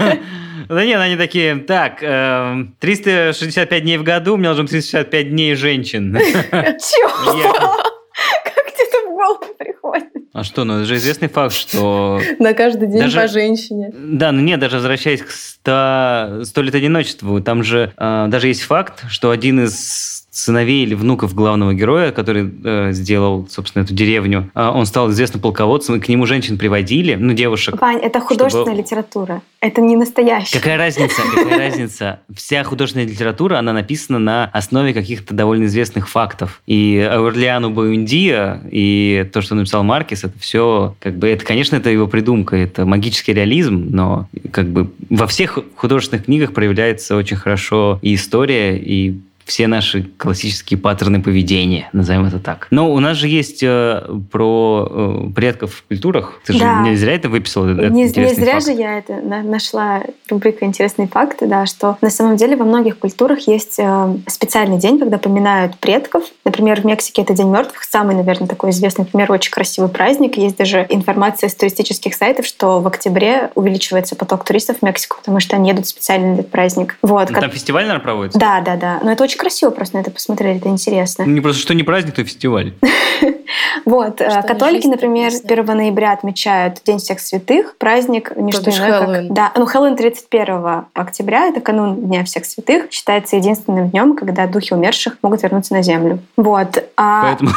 Да нет, они такие, так, э, 365 дней в году, у меня быть 365 дней женщин. Чего? Как тебе это в голову приходит? А что, ну это же известный факт, что... На каждый день Даже- по женщине. Да, ну нет, даже возвращаясь к 100, 100 лет одиночеству, там же э, даже есть факт, что один из сыновей или внуков главного героя, который э, сделал, собственно, эту деревню, э, он стал известным полководцем, и к нему женщин приводили, ну, девушек. Вань, это художественная Чтобы- литература. Это не настоящая. Какая разница? Какая разница? Вся художественная литература, она написана на основе каких-то довольно известных фактов. И Аурлиану Буэндия и то, что написал Маркес, это все, как бы, это, конечно, это его придумка, это магический реализм, но как бы во всех художественных книгах проявляется очень хорошо и история, и все наши классические паттерны поведения, назовем это так. Но у нас же есть э, про э, предков в культурах. Ты Да. же не зря это выписал? этот Не, не зря факт? же я это на- нашла рубрика «Интересные факты», да, что на самом деле во многих культурах есть э, специальный день, когда поминают предков. Например, в Мексике это День мертвых, самый, наверное, такой известный, например, очень красивый праздник. Есть даже информация с туристических сайтов, что в октябре увеличивается поток туристов в Мексику, потому что они едут специально на этот праздник. Вот. Ну, как- Там фестиваль, наверное, проводится? Да, да, да. Но это очень красиво, просто на это посмотрели, это интересно. Не просто что не праздник, то фестиваль. Вот, э, Что католики, например, 1 ноября отмечают День всех святых, праздник не что иное, как-. Да, ну Хэллоуин 31 октября, это канун Дня всех святых, считается единственным днем, когда духи умерших могут вернуться на землю. Вот. а- Поэтому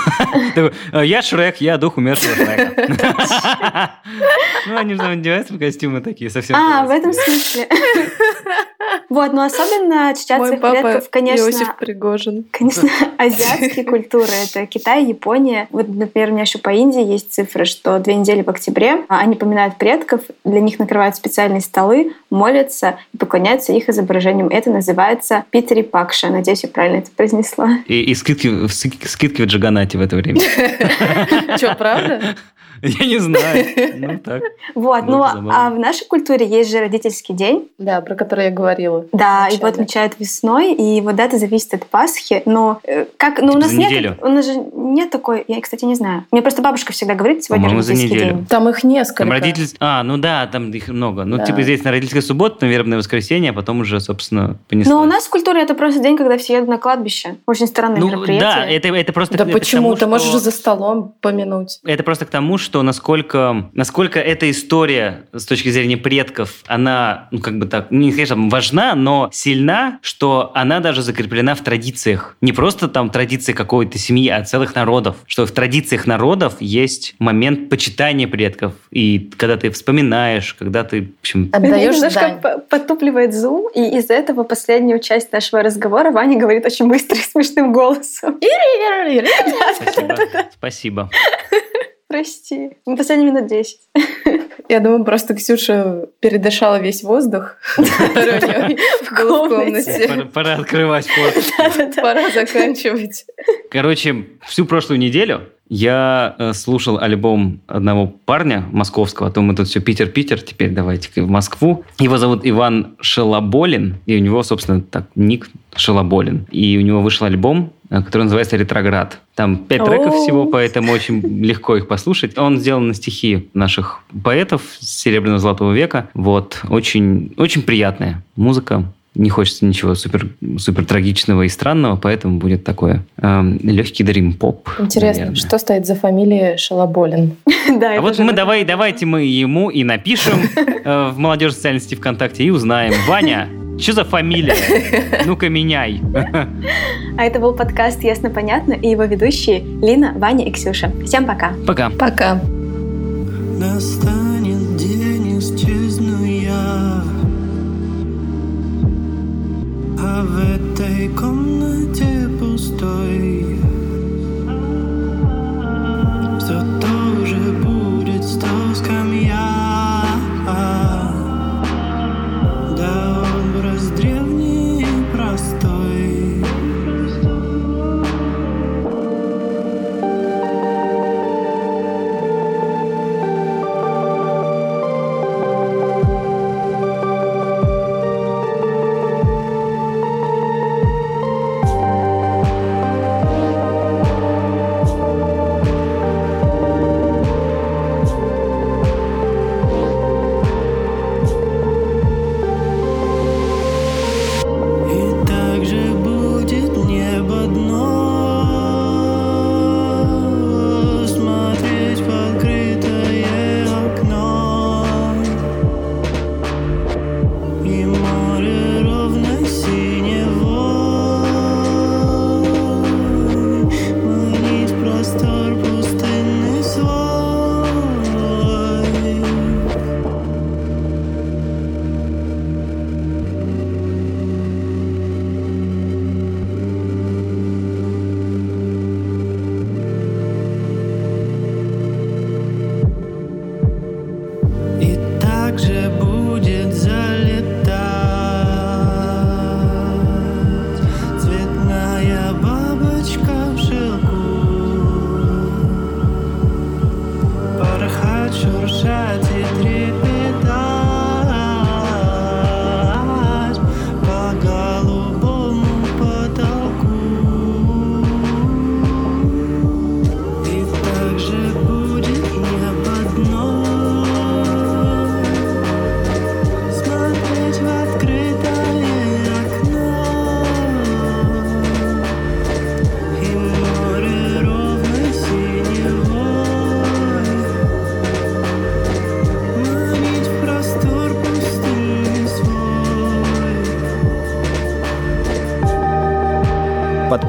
«Э, я Шрек, я дух умершего Шрека. Ну, они же надеваются в костюмы такие совсем. А, в этом смысле. Вот, но особенно чтят Мой своих папа предков, конечно, Иосиф Пригожин. Конечно, азиатские культуры. Это Китай, Япония. Вот, например, у меня еще по Индии есть цифры, что две недели в октябре а, они поминают предков, для них накрывают специальные столы, молятся и поклоняются их изображениям. Это называется Питери Пакша. Надеюсь, я правильно это произнесла. И, и скидки, скидки в Джаганате в это время. Что, правда? Я не знаю. Ну, так. Вот, Ну, ну а в нашей культуре есть же родительский день. Да, про который я говорила. Да, его отмечают весной, и вот дата зависит от Пасхи. Но э, как, ну у Типа нас нет, у нас же нет такой, я, кстати, не знаю. Мне просто бабушка всегда говорит, сегодня По-моему, за родительский неделю. день. Там их несколько. Там родитель... А, ну да, там их много. Ну, типа здесь на родительская суббота, на вербное воскресенье, а потом уже, собственно, понеслась. Но у нас в культуре это просто день, когда все едут на кладбище. Очень странное Ну, мероприятие. да, это, это просто... Да почему? Ты можешь же за столом помянуть. Это просто к тому, что насколько, насколько эта история с точки зрения предков, она, ну, как бы так, не конечно, важна, но сильна, что она даже закреплена в традициях. Не просто там традиции какой-то семьи, а целых народов. Что в традициях народов есть момент почитания предков. И когда ты вспоминаешь, когда ты, в общем... Отдаешь Немножко дань. зум, и из этого последнюю часть нашего разговора Ваня говорит очень быстро и смешным голосом. Спасибо. Спасибо. Прости. Ну, последние минут 10. Я думаю, просто Ксюша передышала весь воздух, который у нее был в комнате. Пора, пора открывать фото. Пора заканчивать. Короче, всю прошлую неделю я э, слушал альбом одного парня московского, а то мы тут все Питер-Питер, теперь давайте в Москву. Его зовут Иван Шалоболин, и у него, собственно, так ник Шалоболин. И у него вышел альбом, который называется «Ретроград». Там пять треков всего, поэтому очень легко их послушать. Он сделан на стихи наших поэтов Серебряного Золотого века. Вот, очень, очень приятная музыка. Не хочется ничего супер, супер трагичного и странного, поэтому будет такое эм, легкий дрим-поп. Интересно, наверное. что стоит за фамилией Шалоболин? Да, А вот мы давай, давайте мы ему и напишем э, в молодежной социальной сети ВКонтакте и узнаем. Ваня, что за фамилия? Ну-ка меняй. А это был подкаст «Ясно-понятно» и его ведущие Лина, Ваня и Ксюша. Всем пока. Пока. Пока. Настанет день, исчезну я А в этой комнате пустой